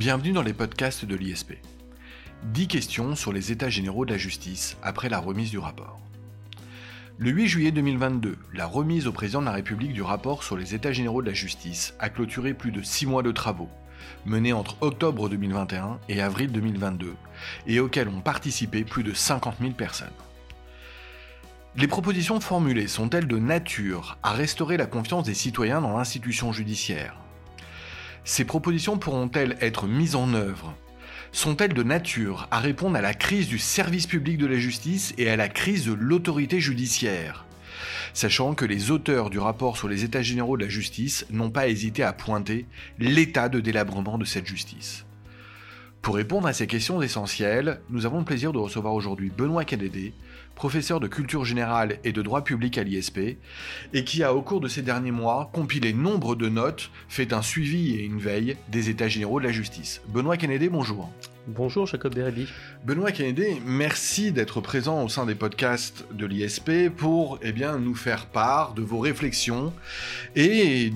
Bienvenue dans les podcasts de l'ISP. 10 questions sur les états généraux de la justice après la remise du rapport. Le 8 juillet 2022, la remise au président de la République du rapport sur les états généraux de la justice a clôturé plus de 6 mois de travaux, menés entre octobre 2021 et avril 2022, et auxquels ont participé plus de 50 000 personnes. Les propositions formulées sont-elles de nature à restaurer la confiance des citoyens dans l'institution judiciaire? Ces propositions pourront-elles être mises en œuvre? Sont-elles de nature à répondre à la crise du service public de la justice et à la crise de l'autorité judiciaire? Sachant que les auteurs du rapport sur les états généraux de la justice n'ont pas hésité à pointer l'état de délabrement de cette justice. Pour répondre à ces questions essentielles, nous avons le plaisir de recevoir aujourd'hui Benoît Kennedy, professeur de culture générale et de droit public à l'ISP, et qui a au cours de ces derniers mois compilé nombre de notes, fait un suivi et une veille des états généraux de la justice. Benoît Kennedy, bonjour. Bonjour Jacob Bérébi. Benoît Kennedy, merci d'être présent au sein des podcasts de l'ISP pour eh bien, nous faire part de vos réflexions et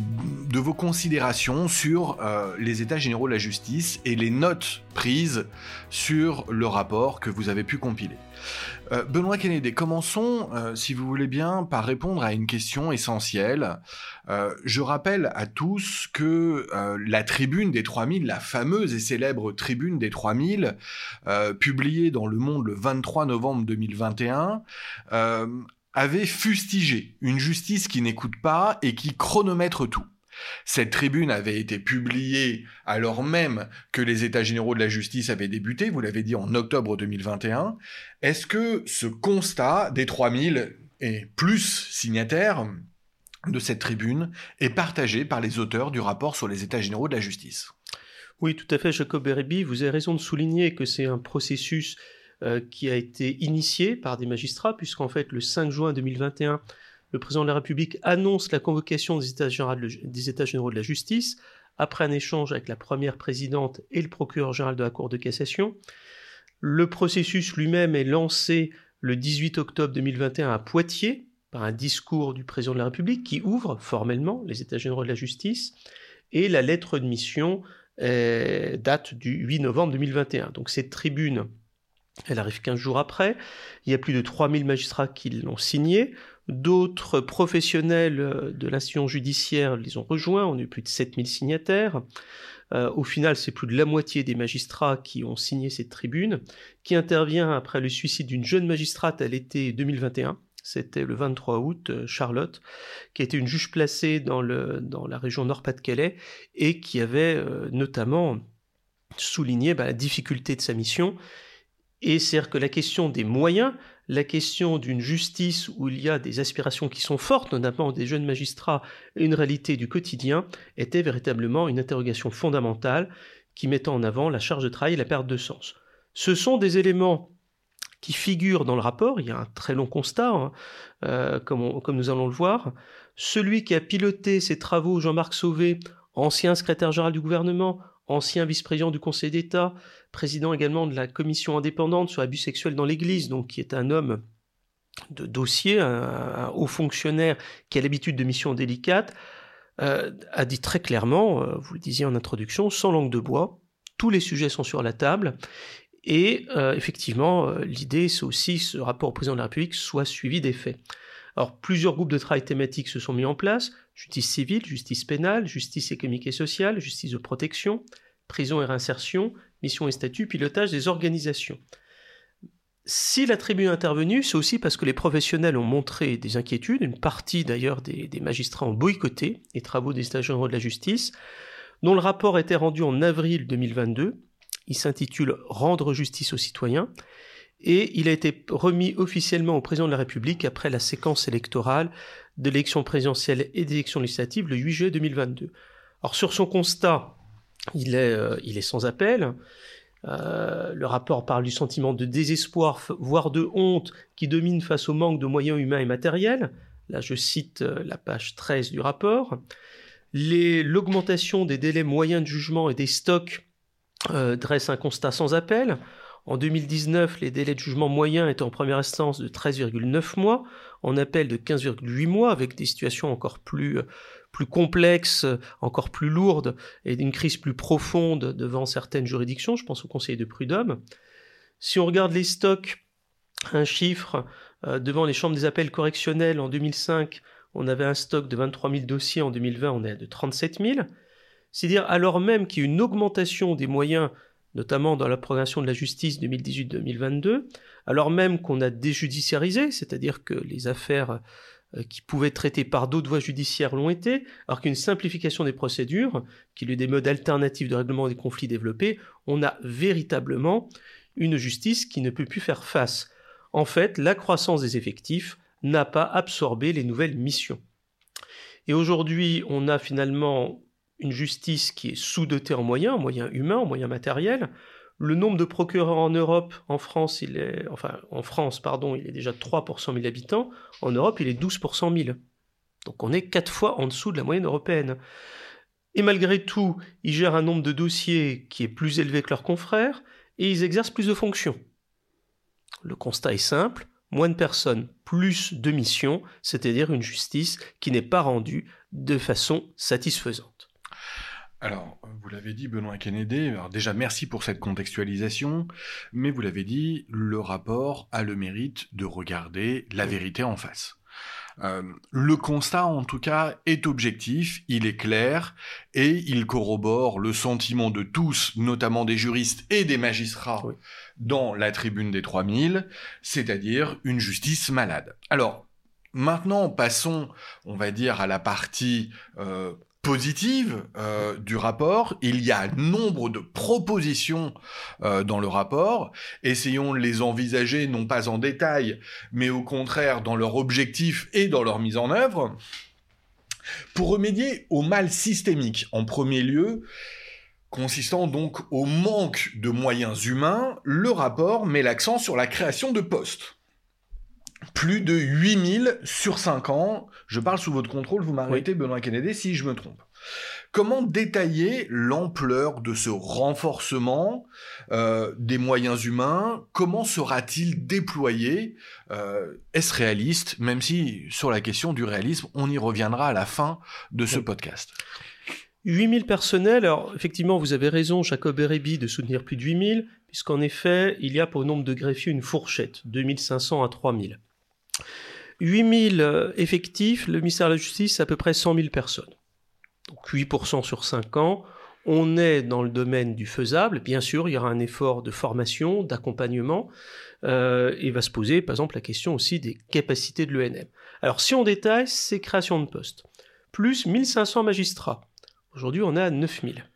de vos considérations sur euh, les états généraux de la justice et les notes prises sur le rapport que vous avez pu compiler. Euh, Benoît Kennedy, commençons, euh, si vous voulez bien, par répondre à une question essentielle. Euh, je rappelle à tous que la tribune des 3000, la fameuse et célèbre tribune des 3000, publiée dans Le Monde le 23 novembre 2021, avait fustigé une justice qui n'écoute pas et qui chronomètre tout. Cette tribune avait été publiée alors même que les États généraux de la justice avaient débuté, vous l'avez dit en octobre 2021. Est-ce que ce constat des 3000 et plus signataires de cette tribune est partagé par les auteurs du rapport sur les États généraux de la justice? Oui, tout à fait, Jacob Berebi. Vous avez raison de souligner que c'est un processus euh, qui a été initié par des magistrats, puisqu'en fait, le 5 juin 2021, le président de la République annonce la convocation des États, généraux de la justice, après un échange avec la première présidente et le procureur général de la Cour de cassation. Le processus lui-même est lancé le 18 octobre 2021 à Poitiers par un discours du président de la République qui ouvre formellement les États généraux de la justice et la lettre de mission euh, date du 8 novembre 2021. Donc cette tribune, elle arrive 15 jours après. Il y a plus de 3000 magistrats qui l'ont signée. D'autres professionnels euh, de l'institution judiciaire les ont rejoints, on a eu plus de 7000 signataires. Euh, au final, c'est plus de la moitié des magistrats qui ont signé cette tribune, qui intervient après le suicide d'une jeune magistrate à l'été 2021. C'était le 23 août, euh, Charlotte, qui était une juge placée dans, le, la région Nord-Pas-de-Calais et qui avait notamment souligné bah, la difficulté de sa mission. Et c'est-à-dire que la question des moyens, la question d'une justice où il y a des aspirations qui sont fortes, notamment des jeunes magistrats, et une réalité du quotidien, était véritablement une interrogation fondamentale qui mettait en avant la charge de travail et la perte de sens. Ce sont des éléments qui figurent dans le rapport, il y a un très long constat, hein, euh, comme, comme nous allons le voir. Celui qui a piloté ces travaux, Jean-Marc Sauvé, ancien secrétaire général du gouvernement, ancien vice-président du Conseil d'État, président également de la commission indépendante sur l'abus sexuel dans l'Église, donc qui est un homme de dossier, un, haut fonctionnaire qui a l'habitude de missions délicates, euh, a dit très clairement, euh, vous le disiez en introduction, sans langue de bois, tous les sujets sont sur la table. Et euh, effectivement, l'idée, c'est aussi ce rapport au président de la République soit suivi des faits. Alors, plusieurs groupes de travail thématiques se sont mis en place justice civile, justice pénale, justice économique et sociale, justice de protection, prison et réinsertion, mission et statut, pilotage des organisations. Si la tribune est intervenue, c'est aussi parce que les professionnels ont montré des inquiétudes, une partie d'ailleurs des, magistrats ont boycotté les travaux des généraux de la justice, dont le rapport a été rendu en avril 2022. Il s'intitule Rendre justice aux citoyens et il a été remis officiellement au président de la République après la séquence électorale de l'élection présidentielle et d'élection législative le 8 juillet 2022. Alors sur son constat, il est, euh, sans appel. Euh, le rapport parle du sentiment de désespoir, voire de honte, qui domine face au manque de moyens humains et matériels. Là, je cite euh, la page 13 du rapport. L'augmentation des délais moyens de jugement et des stocks dresse un constat sans appel. En 2019, les délais de jugement moyens étaient en première instance de 13,9 mois, en appel de 15,8 mois, avec des situations encore plus, plus complexe, encore plus lourde, et d'une crise plus profonde devant certaines juridictions, je pense au Conseil de prud'homme. Si on regarde les stocks, un chiffre, euh, devant les chambres des appels correctionnels en 2005, on avait un stock de 23 000 dossiers, en 2020 on est à de 37 000. C'est-à-dire alors même qu'il y a une augmentation des moyens, notamment dans la progression de la justice 2018-2022, alors même qu'on a déjudiciarisé, c'est-à-dire que les affaires euh, qui pouvaient être par d'autres voies judiciaires l'ont été, alors qu'une simplification des procédures, qu'il y ait des modes alternatifs de règlement des conflits développés, on a véritablement une justice qui ne peut plus faire face. En fait, la croissance des effectifs n'a pas absorbé les nouvelles missions. Et aujourd'hui, on a finalement une justice qui est sous-dotée en moyens, en moyens humains, en moyens matériels. Le nombre de procureurs en Europe, en France, il est, enfin, en France, pardon, il est déjà 3 pour 100 000 habitants. En Europe, il est 12 pour 100 000. Donc on est quatre fois en dessous de la moyenne européenne. Et malgré tout, ils gèrent un nombre de dossiers qui est plus élevé que leurs confrères et ils exercent plus de fonctions. Le constat est simple, moins de personnes, plus de missions, c'est-à-dire une justice qui n'est pas rendue de façon satisfaisante. Alors, vous l'avez dit, Benoît Kennedy, alors déjà merci pour cette contextualisation, mais vous l'avez dit, le rapport a le mérite de regarder la vérité en face. Euh, le constat, en tout cas, est objectif, il est clair, et il corrobore le sentiment de tous, notamment des juristes et des magistrats, dans la tribune des 3000, c'est-à-dire une justice malade. Alors, maintenant, passons, on va dire, à la partie euh, positive euh, du rapport. Il y a nombre de propositions euh, dans le rapport. Essayons de les envisager non pas en détail, mais au contraire dans leur objectif et dans leur mise en œuvre. Pour remédier au mal systémique, en premier lieu, consistant donc au manque de moyens humains, le rapport met l'accent sur la création de postes plus de 8000 sur 5 ans. Je parle sous votre contrôle, vous m'arrêtez, Benoît Kennedy, si je me trompe. Comment détailler l'ampleur de ce renforcement euh, des moyens humains? Comment sera-t-il déployé? Euh, Est-ce réaliste? Même si sur la question du réalisme, on y reviendra à la fin de ce podcast. 8000 personnels, alors effectivement vous avez raison Jacob Erebi de soutenir plus de 8000, puisqu'en effet il y a pour le nombre de greffiers une fourchette, 2500 à 3000. 8000 euh, effectifs, le ministère de la Justice, à peu près 100 000 personnes. Donc 8% sur 5 ans. On est dans le domaine du faisable. Bien sûr, il y aura un effort de formation, d'accompagnement. Euh, et va se poser, par exemple, la question aussi des capacités de l'ENM. Alors, si on détaille, c'est création de postes. Plus 1500 magistrats. Aujourd'hui, on est à 9000.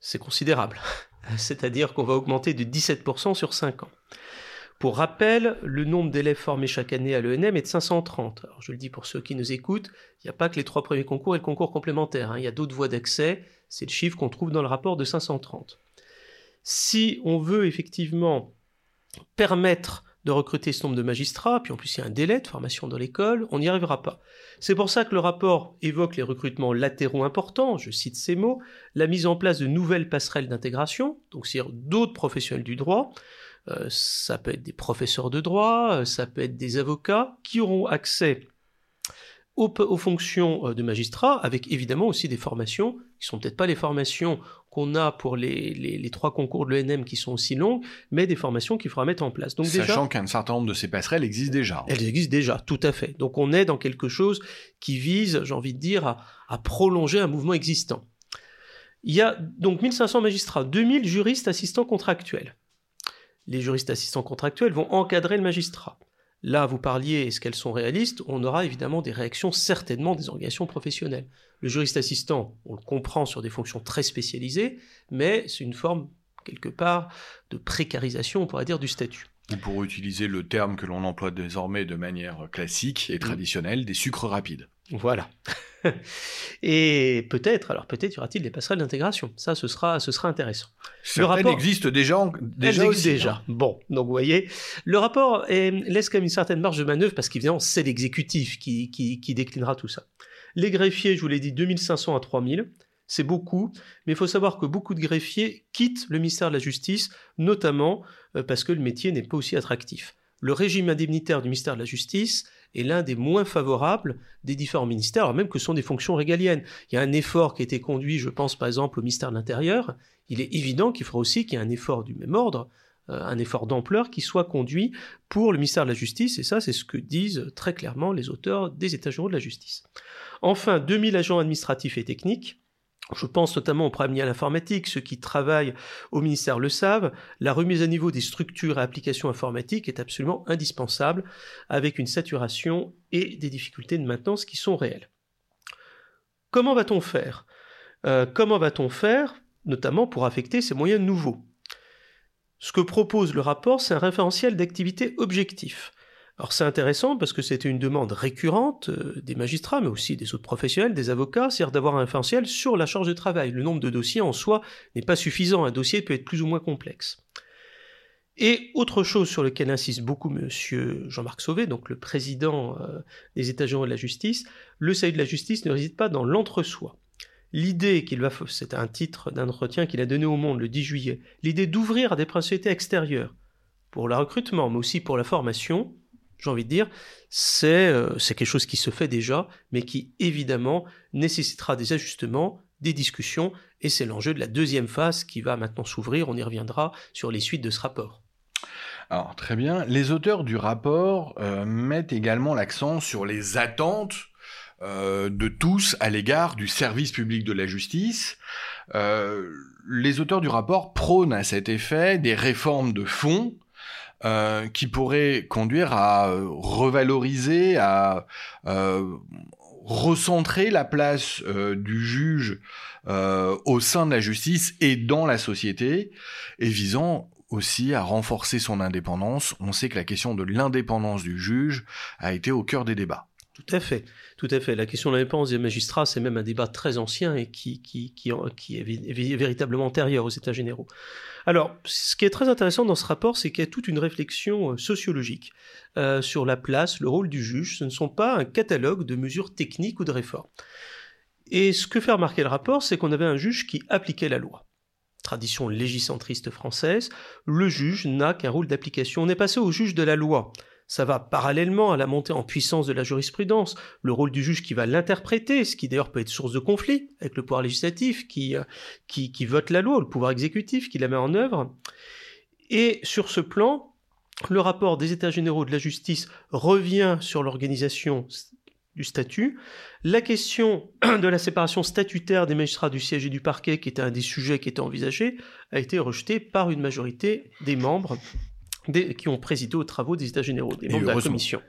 C'est considérable. C'est-à-dire qu'on va augmenter de 17% sur 5 ans. Pour rappel, le nombre d'élèves formés chaque année à l'ENM est de 530. Alors je le dis pour ceux qui nous écoutent, il n'y a pas que les trois premiers concours et le concours complémentaire. Hein. Il y a d'autres voies d'accès. C'est le chiffre qu'on trouve dans le rapport de 530. Si on veut effectivement permettre de recruter ce nombre de magistrats, puis en plus il y a un délai de formation dans l'école, on n'y arrivera pas. C'est pour ça que le rapport évoque les recrutements latéraux importants, je cite ces mots, la mise en place de nouvelles passerelles d'intégration, donc c'est-à-dire d'autres professionnels du droit, euh, ça peut être des professeurs de droit, euh, ça peut être des avocats qui auront accès aux, fonctions euh, de magistrats, avec évidemment aussi des formations, qui sont peut-être pas les formations qu'on a pour les, trois concours de l'ENM qui sont aussi longues, mais des formations qu'il faudra mettre en place. Donc Sachant qu'un certain nombre de ces passerelles existent déjà. Elles existent déjà, tout à fait. Donc on est dans quelque chose qui vise, j'ai envie de dire, à, à prolonger un mouvement existant. Il y a donc 1500 magistrats, 2000 juristes assistants contractuels les juristes assistants contractuels vont encadrer le magistrat. Là, vous parliez, est-ce qu'elles sont réalistes? On aura évidemment des réactions certainement des organisations professionnelles. Le juriste assistant, on le comprend sur des fonctions très spécialisées, mais c'est une forme, quelque part, de précarisation, on pourrait dire, du statut. Ou pour utiliser le terme que l'on emploie désormais de manière classique et traditionnelle, des sucres rapides. Voilà. Et peut-être, alors peut-être y aura-t-il des passerelles d'intégration. Ça, ce sera, ce sera intéressant. Certaines le rapport existe déjà, déjà aussi, déjà. Hein. Bon, donc vous voyez, le rapport laisse quand même une certaine marge de manœuvre parce qu'évidemment, c'est l'exécutif qui, qui, déclinera tout ça. Les greffiers, je vous l'ai dit, 2500 à 3000. C'est beaucoup, mais il faut savoir que beaucoup de greffiers quittent le ministère de la Justice, notamment euh, parce que le métier n'est pas aussi attractif. le régime indemnitaire du ministère de la Justice est l'un des moins favorables des différents ministères, alors même que ce sont des fonctions régaliennes. Il y a un effort qui a été conduit, je pense par exemple au ministère de l'Intérieur. Il est évident qu'il faudra aussi qu'il y ait un effort du même ordre, euh, un effort d'ampleur qui soit conduit pour le ministère de la Justice, et ça c'est ce que disent très clairement les auteurs des États généraux de la justice. Enfin, 2000 agents administratifs et techniques, je pense notamment aux premiers à l'informatique, ceux qui travaillent au ministère le savent, la remise à niveau des structures et applications informatiques est absolument indispensable, avec une saturation et des difficultés de maintenance qui sont réelles. Comment va-t-on faire? Euh, Comment va-t-on faire, notamment pour affecter ces moyens nouveaux? Ce que propose le rapport, c'est un référentiel d'activité objectif. Alors c'est intéressant parce que c'était une demande récurrente euh, des magistrats, mais aussi des autres professionnels, des avocats, c'est-à-dire d'avoir un référentiel sur la charge de travail. Le nombre de dossiers en soi n'est pas suffisant, un dossier peut être plus ou moins complexe. Et autre chose sur laquelle insiste beaucoup M. Jean-Marc Sauvé, donc le président euh, des États généraux de la justice, le salut de la justice ne réside pas dans l'entre-soi. L'idée qu'il va, c'est un titre d'un entretien qu'il a donné au Monde le 10 juillet, l'idée d'ouvrir à des principautés extérieures pour le recrutement, mais aussi pour la formation, j'ai envie de dire, euh, c'est quelque chose qui se fait déjà, mais qui évidemment nécessitera des ajustements, des discussions, et c'est l'enjeu de la deuxième phase qui va maintenant s'ouvrir. On y reviendra sur les suites de ce rapport. Alors très bien, les auteurs du rapport euh, mettent également l'accent sur les attentes euh, de tous à l'égard du service public de la justice. les auteurs du rapport prônent à cet effet des réformes de fond euh, qui pourrait conduire à euh, revaloriser, à euh, recentrer la place du juge au sein de la justice et dans la société, et visant aussi à renforcer son indépendance. On sait que la question de l'indépendance du juge a été au cœur des débats. Tout à fait, tout à fait. La question de l'indépendance des magistrats, c'est même un débat très ancien et qui, est véritablement antérieur aux États généraux. Alors, ce qui est très intéressant dans ce rapport, c'est qu'il y a toute une réflexion euh, sociologique euh, sur la place, le rôle du juge. Ce ne sont pas un catalogue de mesures techniques ou de réformes. Et ce que fait remarquer le rapport, c'est qu'on avait un juge qui appliquait la loi tradition légicentriste française, le juge n'a qu'un rôle d'application. On est passé au juge de la loi. Ça va parallèlement à la montée en puissance de la jurisprudence, le rôle du juge qui va l'interpréter, ce qui d'ailleurs peut être source de conflit avec le pouvoir législatif qui, euh, qui, vote la loi, le pouvoir exécutif qui la met en œuvre. Et sur ce plan, le rapport des États généraux de la justice revient sur l'organisation du statut. La question de la séparation statutaire des magistrats du siège et du parquet, qui était un des sujets qui était envisagé, a été rejetée par une majorité des membres qui ont présidé aux travaux des États généraux, des membres de la commission.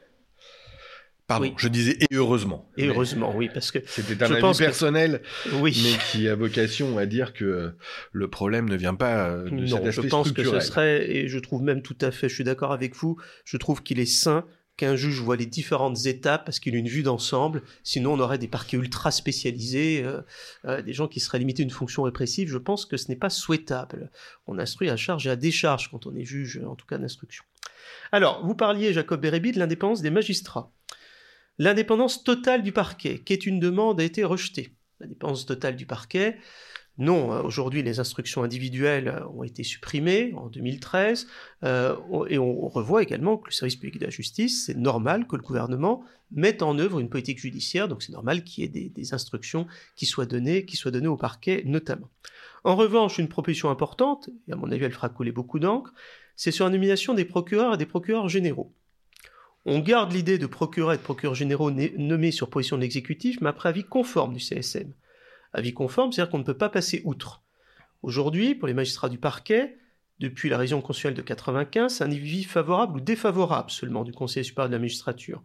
Pardon, je disais et heureusement. Et heureusement, oui, parce que c'était un avis personnel, oui. mais qui a vocation à dire que le problème ne vient pas de non, cet aspect je pense que ce serait, et je trouve même tout à fait, je suis d'accord avec vous, je trouve qu'il est sain qu'un juge voit les différentes étapes parce qu'il a une vue d'ensemble. Sinon, on aurait des parquets ultra spécialisés, euh, euh, des gens qui seraient limités à une fonction répressive. Je pense que ce n'est pas souhaitable. On instruit à charge et à décharge quand on est juge, en tout cas d'instruction. Alors, vous parliez, Jacob Bérébi, de l'indépendance des magistrats. L'indépendance totale du parquet, qui est une demande, a été rejetée. L'indépendance totale du parquet, non, euh, aujourd'hui les instructions individuelles euh, ont été supprimées en 2013 euh, et on revoit également que le service public de la justice, c'est normal que le gouvernement mette en œuvre une politique judiciaire, donc c'est normal qu'il y ait des, instructions qui soient données, qui soient données au parquet notamment. En revanche, une proposition importante, et à mon avis elle fera couler beaucoup d'encre, c'est sur la nomination des procureurs et des procureurs généraux. On garde l'idée de procureurs et de procureurs généraux nommés sur position de l'exécutif, mais après avis conforme du CSM avis conforme, c'est-à-dire qu'on ne peut pas passer outre. Aujourd'hui, pour les magistrats du parquet, depuis la région consuelle de 95, c'est un avis favorable ou défavorable seulement du Conseil supérieur de la magistrature,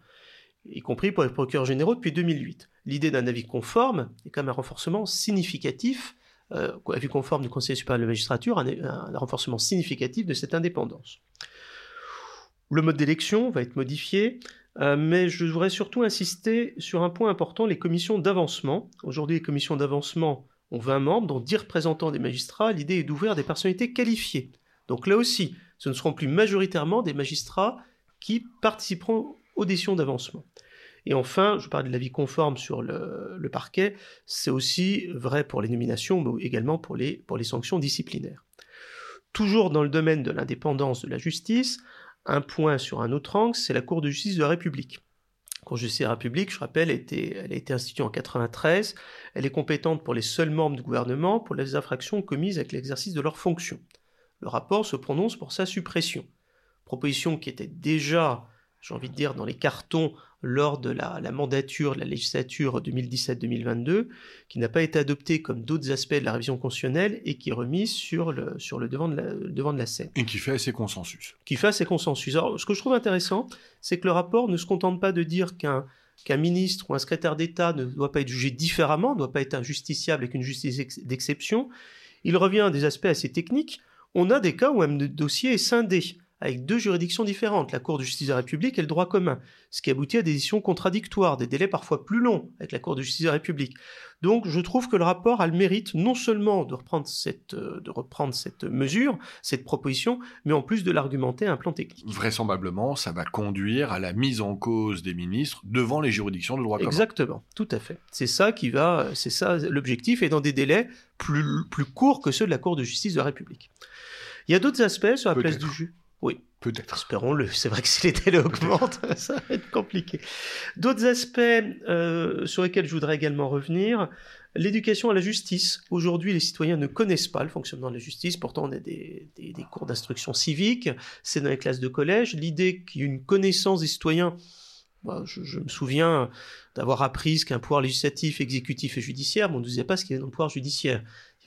y compris pour les procureurs généraux depuis 2008. L'idée d'un avis conforme est quand même un renforcement significatif, euh, avis conforme du Conseil supérieur de la magistrature, un renforcement significatif de cette indépendance. Le mode d'élection va être modifié. Euh, mais je voudrais surtout insister sur un point important, les commissions d'avancement. Aujourd'hui, les commissions d'avancement ont 20 membres, dont 10 représentants des magistrats. L'idée est d'ouvrir des personnalités qualifiées. Donc là aussi, ce ne seront plus majoritairement des magistrats qui participeront aux décisions d'avancement. Et enfin, je parle de l'avis conforme sur le, parquet, c'est aussi vrai pour les nominations, mais également pour les sanctions disciplinaires. Toujours dans le domaine de l'indépendance de la justice, Un point sur un autre angle, c'est la Cour de justice de la République. La Cour de justice de la République, je rappelle, elle a été instituée en 93. Elle est compétente pour les seuls membres du gouvernement pour les infractions commises avec l'exercice de leurs fonctions. Le rapport se prononce pour sa suppression. Proposition qui était déjà, j'ai envie de dire, dans les cartons lors de la, mandature de la législature 2017-2022, qui n'a pas été adoptée comme d'autres aspects de la révision constitutionnelle et qui est remise sur le, sur le, devant, de la, devant de la scène. Et qui fait assez consensus. Qui fait assez consensus. Alors, ce que je trouve intéressant, c'est que le rapport ne se contente pas de dire qu'un qu'un ministre ou un secrétaire d'État ne doit pas être jugé différemment, ne doit pas être injusticiable avec une justice d'exception. Il revient à des aspects assez techniques. On a des cas où un dossier est scindé avec deux juridictions différentes, la Cour de justice de la République et le droit commun, ce qui aboutit à des décisions contradictoires, des délais parfois plus longs avec la Cour de justice de la République. Donc je trouve que le rapport a le mérite non seulement de reprendre cette, euh, de reprendre cette mesure, cette proposition, mais en plus de l'argumenter à un plan technique. Vraisemblablement, ça va conduire à la mise en cause des ministres devant les juridictions de droit commun. Exactement, tout à fait. C'est ça qui va, c'est ça l'objectif, et dans des délais plus, plus courts que ceux de la Cour de justice de la République. Il y a d'autres aspects sur la place du juge. Oui. Peut-être. Espérons-le. C'est vrai que si les télés augmentent, ça va être compliqué. D'autres aspects euh, sur lesquels je voudrais également revenir. L'éducation à la justice. Aujourd'hui, les citoyens ne connaissent pas le fonctionnement de la justice. Pourtant, on a des, des, cours d'instruction civique. C'est dans les classes de collège. L'idée qu'il y ait une connaissance des citoyens bah, je, me souviens d'avoir appris ce qu'un pouvoir législatif, exécutif et judiciaire, mais on ne disait pas ce qu'il y avait dans le pouvoir judiciaire.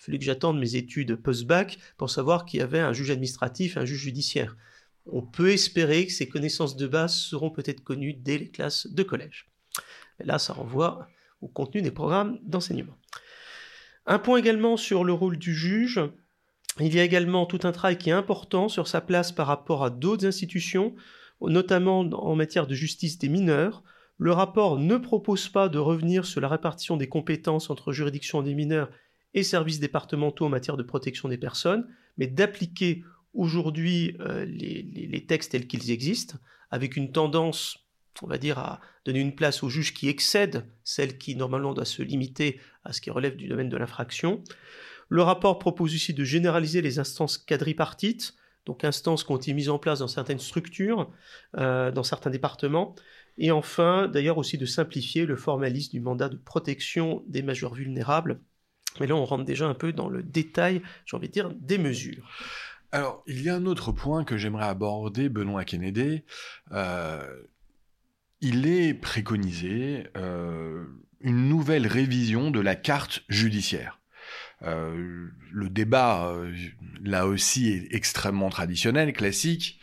Il fallait que j'attende mes études post-bac pour savoir qu'il y avait un juge administratif et un juge judiciaire. On peut espérer que ces connaissances de base seront peut-être connues dès les classes de collège. Mais là, ça renvoie au contenu des programmes d'enseignement. Un point également sur le rôle du juge. Il y a également tout un travail qui est important sur sa place par rapport à d'autres institutions, notamment en matière de justice des mineurs. Le rapport ne propose pas de revenir sur la répartition des compétences entre juridictions des mineurs et services départementaux en matière de protection des personnes, mais d'appliquer aujourd'hui euh, les, textes tels qu'ils existent, avec une tendance, on va dire, à donner une place aux juges qui excède celle qui normalement doit se limiter à ce qui relève du domaine de l'infraction. Le rapport propose aussi de généraliser les instances quadripartites, donc instances qui ont été mises en place dans certaines structures, euh, dans certains départements, et enfin d'ailleurs aussi de simplifier le formalisme du mandat de protection des majeurs vulnérables. Mais là on rentre déjà un peu dans le détail, j'ai envie de dire, des mesures. Alors, il y a un autre point que j'aimerais aborder, Benoît Kennedy. Euh, il est préconisé euh, une nouvelle révision de la carte judiciaire. Euh, le débat, là aussi, est extrêmement traditionnel, classique.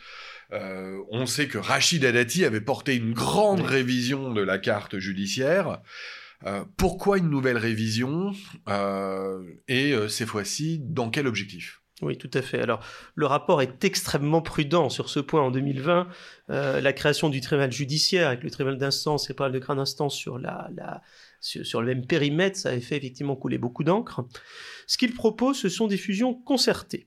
on sait que Rachid Dati avait porté une grande révision de la carte judiciaire. Pourquoi une nouvelle révision Et ces fois-ci, dans quel objectif? Oui, tout à fait. Alors, le rapport est extrêmement prudent sur ce point. En 2020, euh, la création du tribunal judiciaire avec le tribunal d'instance et pas de grande instance sur, la, le même périmètre, ça avait fait effectivement couler beaucoup d'encre. Ce qu'il propose, ce sont des fusions concertées.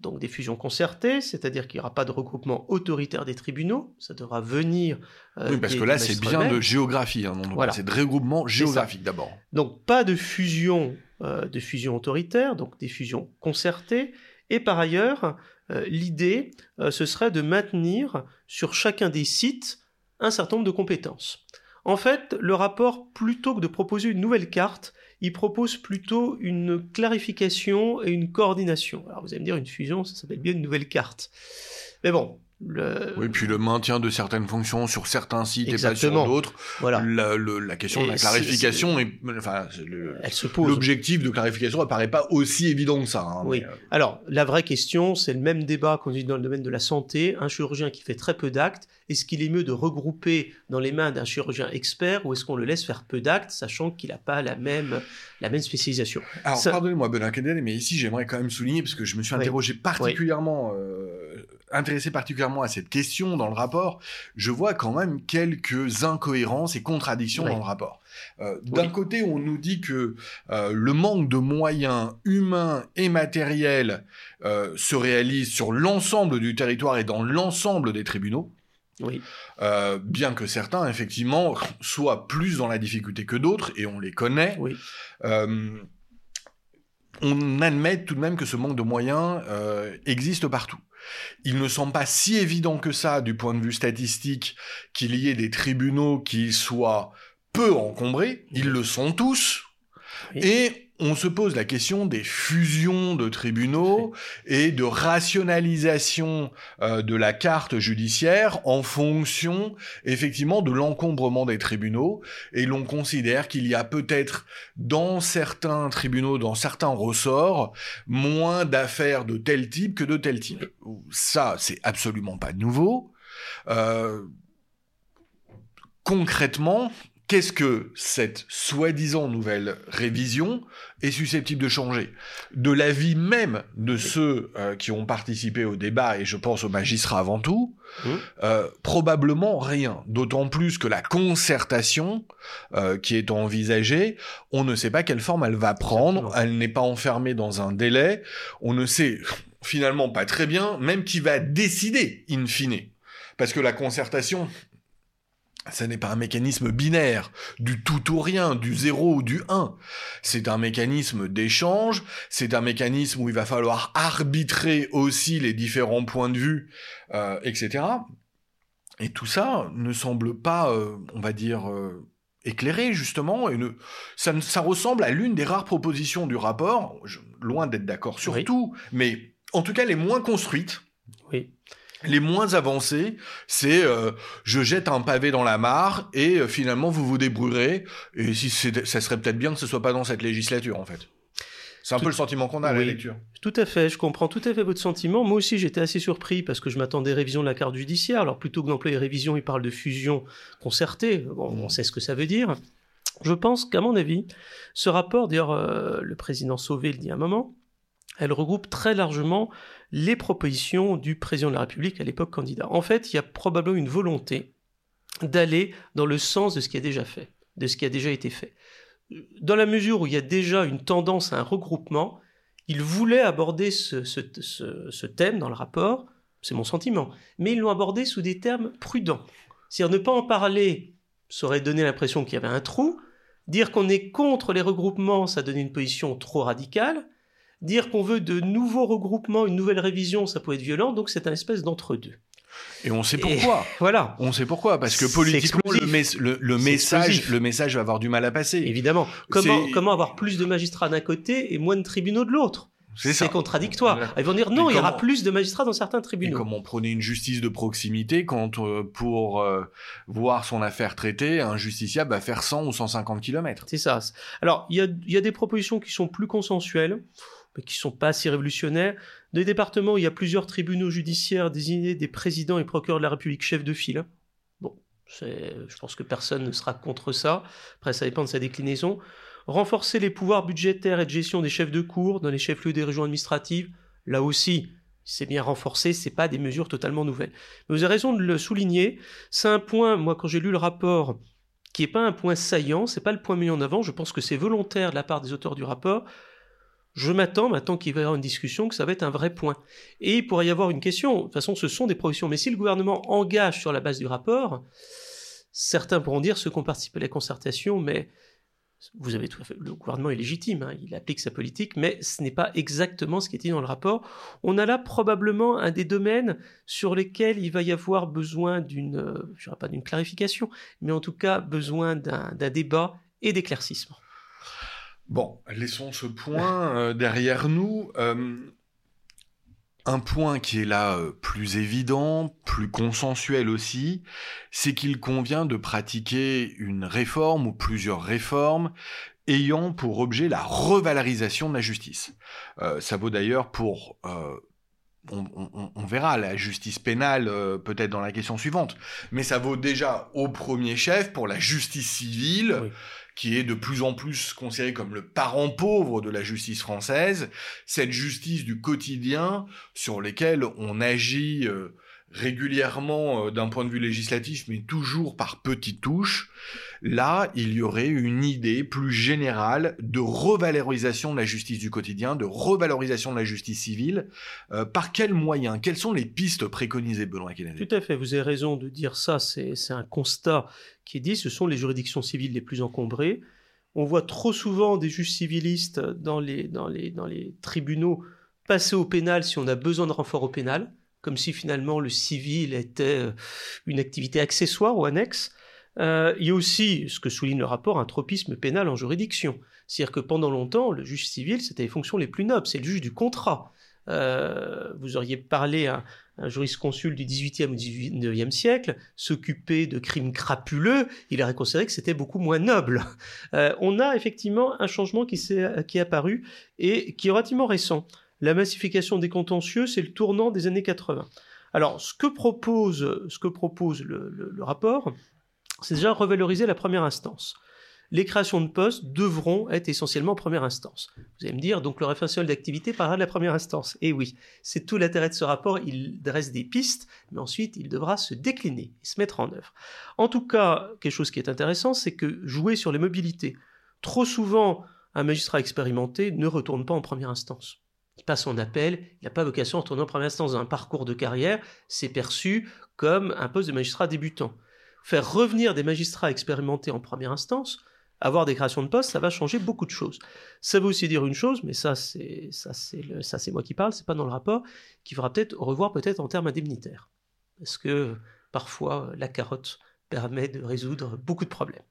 Donc des fusions concertées, c'est-à-dire qu'il n'y aura pas de regroupement autoritaire des tribunaux, ça devra venir. Euh, oui, parce que là, c'est bien de géographie, hein, c'est de regroupement géographique d'abord. Donc pas de fusion, euh, de fusion autoritaire, donc des fusions concertées, et par ailleurs, euh, l'idée, ce serait de maintenir sur chacun des sites un certain nombre de compétences. En fait, le rapport, plutôt que de proposer une nouvelle carte, il propose plutôt une clarification et une coordination. Alors vous allez me dire, une fusion, ça s'appelle bien une nouvelle carte. Mais bon, le... Oui, puis le maintien de certaines fonctions sur certains sites et pas sur d'autres. Voilà. La, la question de la clarification, est, enfin. L'objectif de clarification apparaît pas aussi évident que ça. Hein, oui. Euh, Alors, la vraie question, c'est le même débat qu'on dit dans le domaine de la santé. Un chirurgien qui fait très peu d'actes, est-ce qu'il est mieux de regrouper dans les mains d'un chirurgien expert ou est-ce qu'on le laisse faire peu d'actes, sachant qu'il n'a pas la même, la même spécialisation? Alors, pardonnez-moi, Benoît mais ici, j'aimerais quand même souligner, parce que je me suis interrogé particulièrement, euh, intéressé particulièrement à cette question dans le rapport, je vois quand même quelques incohérences et contradictions dans le rapport. Euh, d'un côté, on nous dit que euh, le manque de moyens humains et matériels se réalise sur l'ensemble du territoire et dans l'ensemble des tribunaux. Oui. Euh, bien que certains, effectivement, soient plus dans la difficulté que d'autres, et on les connaît. Oui. Euh, on admet tout de même que ce manque de moyens euh, existe partout. il ne semble pas si évident que ça du point de vue statistique qu'il y ait des tribunaux qui soient peu encombrés, ils le sont tous, et on se pose la question des fusions de tribunaux et de rationalisation euh, de la carte judiciaire en fonction effectivement de l'encombrement des tribunaux et l'on considère qu'il y a peut-être dans certains tribunaux, dans certains ressorts, moins d'affaires de tel type que de tel type. Ça, c'est absolument pas nouveau. Euh, concrètement, qu'est-ce que cette soi-disant nouvelle révision est susceptible de changer? De l'avis même de ceux euh, qui ont participé au débat, et je pense aux magistrats avant tout, mmh. euh, probablement rien. D'autant plus que la concertation euh, qui est envisagée, on ne sait pas quelle forme elle va prendre, elle n'est pas enfermée dans un délai, on ne sait finalement pas très bien, même qui va décider in fine. Parce que la concertation, ce n'est pas un mécanisme binaire, du tout ou rien, du zéro ou du 1. C'est un mécanisme d'échange, c'est un mécanisme où il va falloir arbitrer aussi les différents points de vue, euh, etc. Et tout ça ne semble pas, euh, on va dire, euh, éclairé justement, et ça, ça ressemble à l'une des rares propositions du rapport, loin d'être d'accord sur tout, mais en tout cas les moins construites. Oui. Les moins avancés, c'est euh, je jette un pavé dans la mare et euh, finalement vous vous débrouillerez. Et si ça serait peut-être bien que ce soit pas dans cette législature en fait. C'est un peu le sentiment qu'on a à la lecture. Tout à fait, je comprends tout à fait votre sentiment. Moi aussi, j'étais assez surpris parce que je m'attendais à révision de la carte judiciaire. Alors plutôt que d'employer révision, il parle de fusion concertée. Bon, on sait ce que ça veut dire. Je pense qu'à mon avis, ce rapport, d'ailleurs, euh, le président Sauvé le dit à un moment, elle regroupe très largement les propositions du président de la République à l'époque candidat. En fait, il y a probablement une volonté d'aller dans le sens de ce qui a déjà fait, de ce qui a déjà été fait. Dans la mesure où il y a déjà une tendance à un regroupement, il voulait aborder ce, thème dans le rapport, c'est mon sentiment, mais ils l'ont abordé sous des termes prudents. C'est-à-dire ne pas en parler, ça aurait donné l'impression qu'il y avait un trou, dire qu'on est contre les regroupements, ça donnait une position trop radicale, Dire qu'on veut de nouveaux regroupements, une nouvelle révision, ça peut être violent, donc c'est un espèce d'entre-deux. Et on sait pourquoi. voilà. On sait pourquoi, parce que politiquement, le, message, le message va avoir du mal à passer. Évidemment. Comment, comment avoir plus de magistrats d'un côté et moins de tribunaux de l'autre? C'est contradictoire. Ils vont dire non, il y aura plus de magistrats dans certains tribunaux. Et comment prenait une justice de proximité quand euh, pour euh, voir son affaire traitée, un justiciable va faire 100 ou 150 km C'est ça. Alors, il y a, y a des propositions qui sont plus consensuelles mais qui sont pas si révolutionnaires. Les départements où il y a plusieurs tribunaux judiciaires désignés des présidents et procureurs de la République chefs de file. Bon, je pense que personne ne sera contre ça. Après, ça dépend de sa déclinaison. Renforcer les pouvoirs budgétaires et de gestion des chefs de cour dans les chefs-lieux des régions administratives. Là aussi, c'est bien renforcé, c'est pas des mesures totalement nouvelles. Mais vous avez raison de le souligner. C'est un point, moi, quand j'ai lu le rapport, qui n'est pas un point saillant, c'est pas le point mis en avant. Je pense que c'est volontaire de la part des auteurs du rapport je m'attends maintenant qu'il va y avoir une discussion, que ça va être un vrai point. Et il pourrait y avoir une question, de toute façon ce sont des propositions, mais si le gouvernement engage sur la base du rapport, certains pourront dire ceux qui ont participé à la concertation, mais vous avez tout à fait, le gouvernement est légitime, hein, il applique sa politique, mais ce n'est pas exactement ce qui est dit dans le rapport. On a là probablement un des domaines sur lesquels il va y avoir besoin d'une, je dirais pas d'une clarification, mais en tout cas besoin d'un débat et d'éclaircissement. Bon, laissons ce point euh, derrière nous. Euh, un point qui est là euh, plus évident, plus consensuel aussi, c'est qu'il convient de pratiquer une réforme ou plusieurs réformes ayant pour objet la revalorisation de la justice. ça vaut d'ailleurs pour on, verra la justice pénale peut-être dans la question suivante, mais ça vaut déjà au premier chef pour la justice civile, qui est de plus en plus considéré comme le parent pauvre de la justice française, cette justice du quotidien sur lesquelles on agit euh, régulièrement euh, d'un point de vue législatif, mais toujours par petites touches, là, il y aurait une idée plus générale de revalorisation de la justice du quotidien, de revalorisation de la justice civile. Euh, par quels moyens? Quelles sont les pistes préconisées, Benoît Kennedy? Tout à fait, vous avez raison de dire ça, c'est un constat qui est dit, ce sont les juridictions civiles les plus encombrées. On voit trop souvent des juges civilistes dans les, dans les, dans les tribunaux passer au pénal si on a besoin de renfort au pénal comme si finalement le civil était euh, une activité accessoire ou annexe. Euh, il y a aussi, ce que souligne le rapport, un tropisme pénal en juridiction. C'est-à-dire que pendant longtemps, le juge civil, c'était les fonctions les plus nobles, c'est le juge du contrat. Euh, vous auriez parlé à un jurisconsulte du XVIIIe ou XIXe siècle, s'occuper de crimes crapuleux, il aurait considéré que c'était beaucoup moins noble. On a effectivement un changement qui, est, qui est apparu et qui est relativement récent. La massification des contentieux, c'est le tournant des années 80. Alors, ce que propose, le rapport, c'est déjà revaloriser la première instance les créations de postes devront être essentiellement en première instance. Vous allez me dire, donc le référentiel d'activité parlera de la première instance. Eh oui, c'est tout l'intérêt de ce rapport, il dresse des pistes, mais ensuite il devra se décliner et se mettre en œuvre. En tout cas, quelque chose qui est intéressant, c'est que jouer sur les mobilités. Trop souvent, un magistrat expérimenté ne retourne pas en première instance. Il passe son appel, il n'a pas vocation à retourner en première instance dans un parcours de carrière, c'est perçu comme un poste de magistrat débutant. Faire revenir des magistrats expérimentés en première instance, avoir des créations de postes, ça va changer beaucoup de choses. Ça veut aussi dire une chose, mais ça c'est ça c'est ça c'est moi qui parle, c'est pas dans le rapport, qu'il faudra peut-être revoir peut-être en termes indemnitaires, parce que parfois la carotte permet de résoudre beaucoup de problèmes.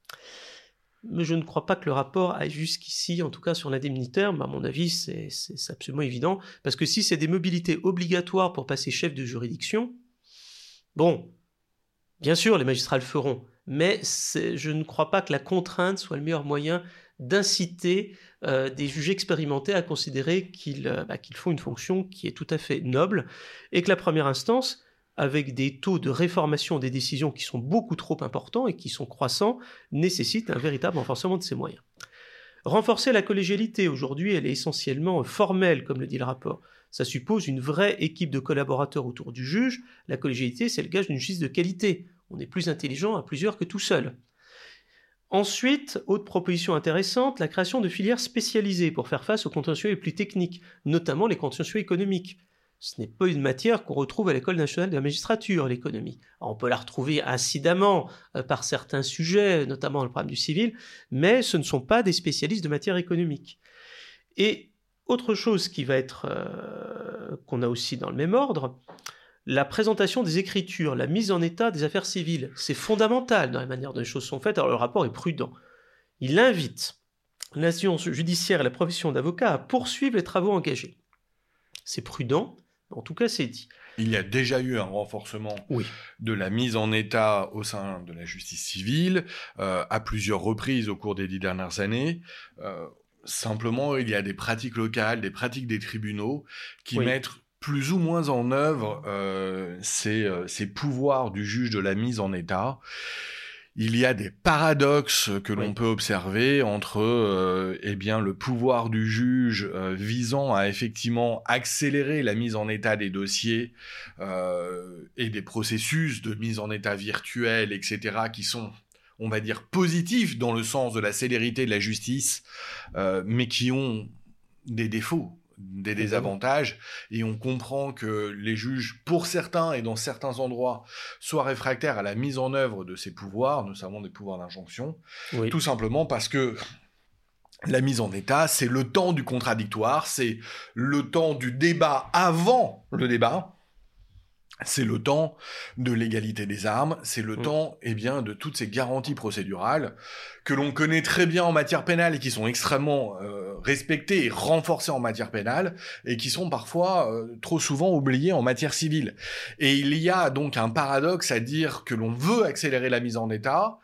Mais je ne crois pas que le rapport aille jusqu'ici, en tout cas sur l'indemnitaire, à mon avis c'est absolument évident, parce que si c'est des mobilités obligatoires pour passer chef de juridiction, bon, bien sûr les magistrats le feront, mais je ne crois pas que la contrainte soit le meilleur moyen d'inciter euh, des juges expérimentés à considérer euh, bah, qu'ils font une fonction qui est tout à fait noble et que la première instance, avec des taux de réformation des décisions qui sont beaucoup trop importants et qui sont croissants, nécessite un véritable renforcement de ses moyens. Renforcer la collégialité, aujourd'hui, elle est essentiellement formelle, comme le dit le rapport. Ça suppose une vraie équipe de collaborateurs autour du juge. La collégialité, c'est le gage d'une justice de qualité. On est plus intelligent à plusieurs que tout seul. Ensuite, autre proposition intéressante, la création de filières spécialisées pour faire face aux contentieux les plus techniques, notamment les contentieux économiques. Ce n'est pas une matière qu'on retrouve à l'École nationale de la magistrature, l'économie. On peut la retrouver incidemment euh, par certains sujets, notamment le problème du civil, mais ce ne sont pas des spécialistes de matière économique. Et autre chose qui va être euh, qu'on a aussi dans le même ordre, la présentation des écritures, la mise en état des affaires civiles. C'est fondamental dans la manière dont les choses sont faites. Alors le rapport est prudent. Il invite l'institution judiciaire et la profession d'avocat à poursuivre les travaux engagés. C'est prudent, en tout cas c'est dit. Il y a déjà eu un renforcement de la mise en état au sein de la justice civile euh, à plusieurs reprises au cours des dix dernières années. Euh, simplement, il y a des pratiques locales, des pratiques des tribunaux qui mettent plus ou moins en œuvre euh, ces, pouvoirs du juge de la mise en état. Il y a des paradoxes que l'on peut observer entre euh, eh bien le pouvoir du juge visant à effectivement accélérer la mise en état des dossiers et des processus de mise en état virtuelle, etc., qui sont on va dire positifs dans le sens de la célérité de la justice, mais qui ont des défauts des désavantages et on comprend que les juges, pour certains et dans certains endroits, soient réfractaires à la mise en œuvre de ces pouvoirs, notamment des pouvoirs d'injonction, tout simplement parce que la mise en état, c'est le temps du contradictoire, c'est le temps du débat avant le débat, c'est le temps de l'égalité des armes, c'est le mm. temps, eh bien, de toutes ces garanties procédurales que l'on connaît très bien en matière pénale et qui sont extrêmement euh, respectées et renforcées en matière pénale et qui sont parfois euh, trop souvent oubliées en matière civile. Et il y a donc un paradoxe à dire que l'on veut accélérer la mise en état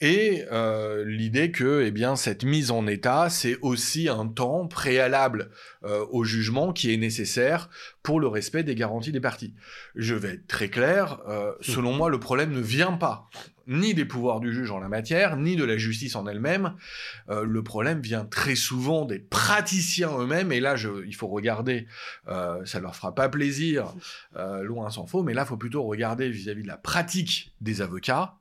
et euh, l'idée que eh bien cette mise en état c'est aussi un temps préalable euh, au jugement qui est nécessaire pour le respect des garanties des parties. Je vais être très clair, euh, selon moi le problème ne vient pas ni des pouvoirs du juge en la matière, ni de la justice en elle-même. le problème vient très souvent des praticiens eux-mêmes, et là, je, il faut regarder, euh, ça leur fera pas plaisir, loin s'en faut, mais là, il faut plutôt regarder vis à -vis de la pratique des avocats,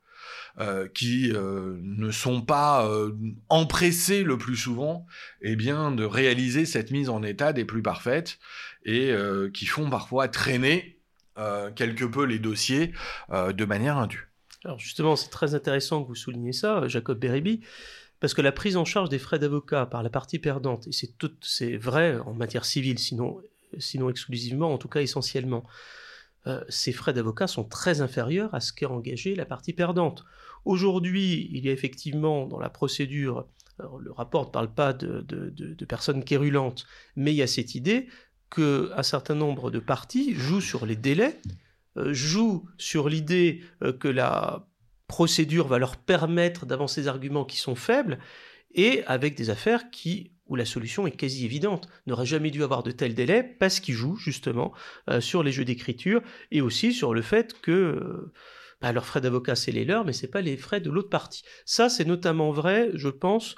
euh, qui euh, ne sont pas euh, empressés le plus souvent eh bien, de réaliser cette mise en état des plus parfaites et qui font parfois traîner quelque peu les dossiers de manière indue. Alors justement, c'est très intéressant que vous souligniez ça, Jacob Beribi, parce que la prise en charge des frais d'avocat par la partie perdante, et c'est tout, c'est vrai en matière civile, sinon, sinon exclusivement, en tout cas essentiellement, ces frais d'avocat sont très inférieurs à ce qu'est engagé la partie perdante. Aujourd'hui, il y a effectivement dans la procédure, le rapport ne parle pas de, personnes quérulantes, mais il y a cette idée qu'un certain nombre de parties jouent sur les délais, euh, jouent sur l'idée euh, que la procédure va leur permettre d'avancer des arguments qui sont faibles, et avec des affaires qui où la solution est quasi évidente, n'aurait jamais dû avoir de tels délais parce qu'ils jouent justement euh, sur les jeux d'écriture et aussi sur le fait que bah, leurs frais d'avocat c'est les leurs, mais c'est pas les frais de l'autre partie. Ça c'est notamment vrai, je pense,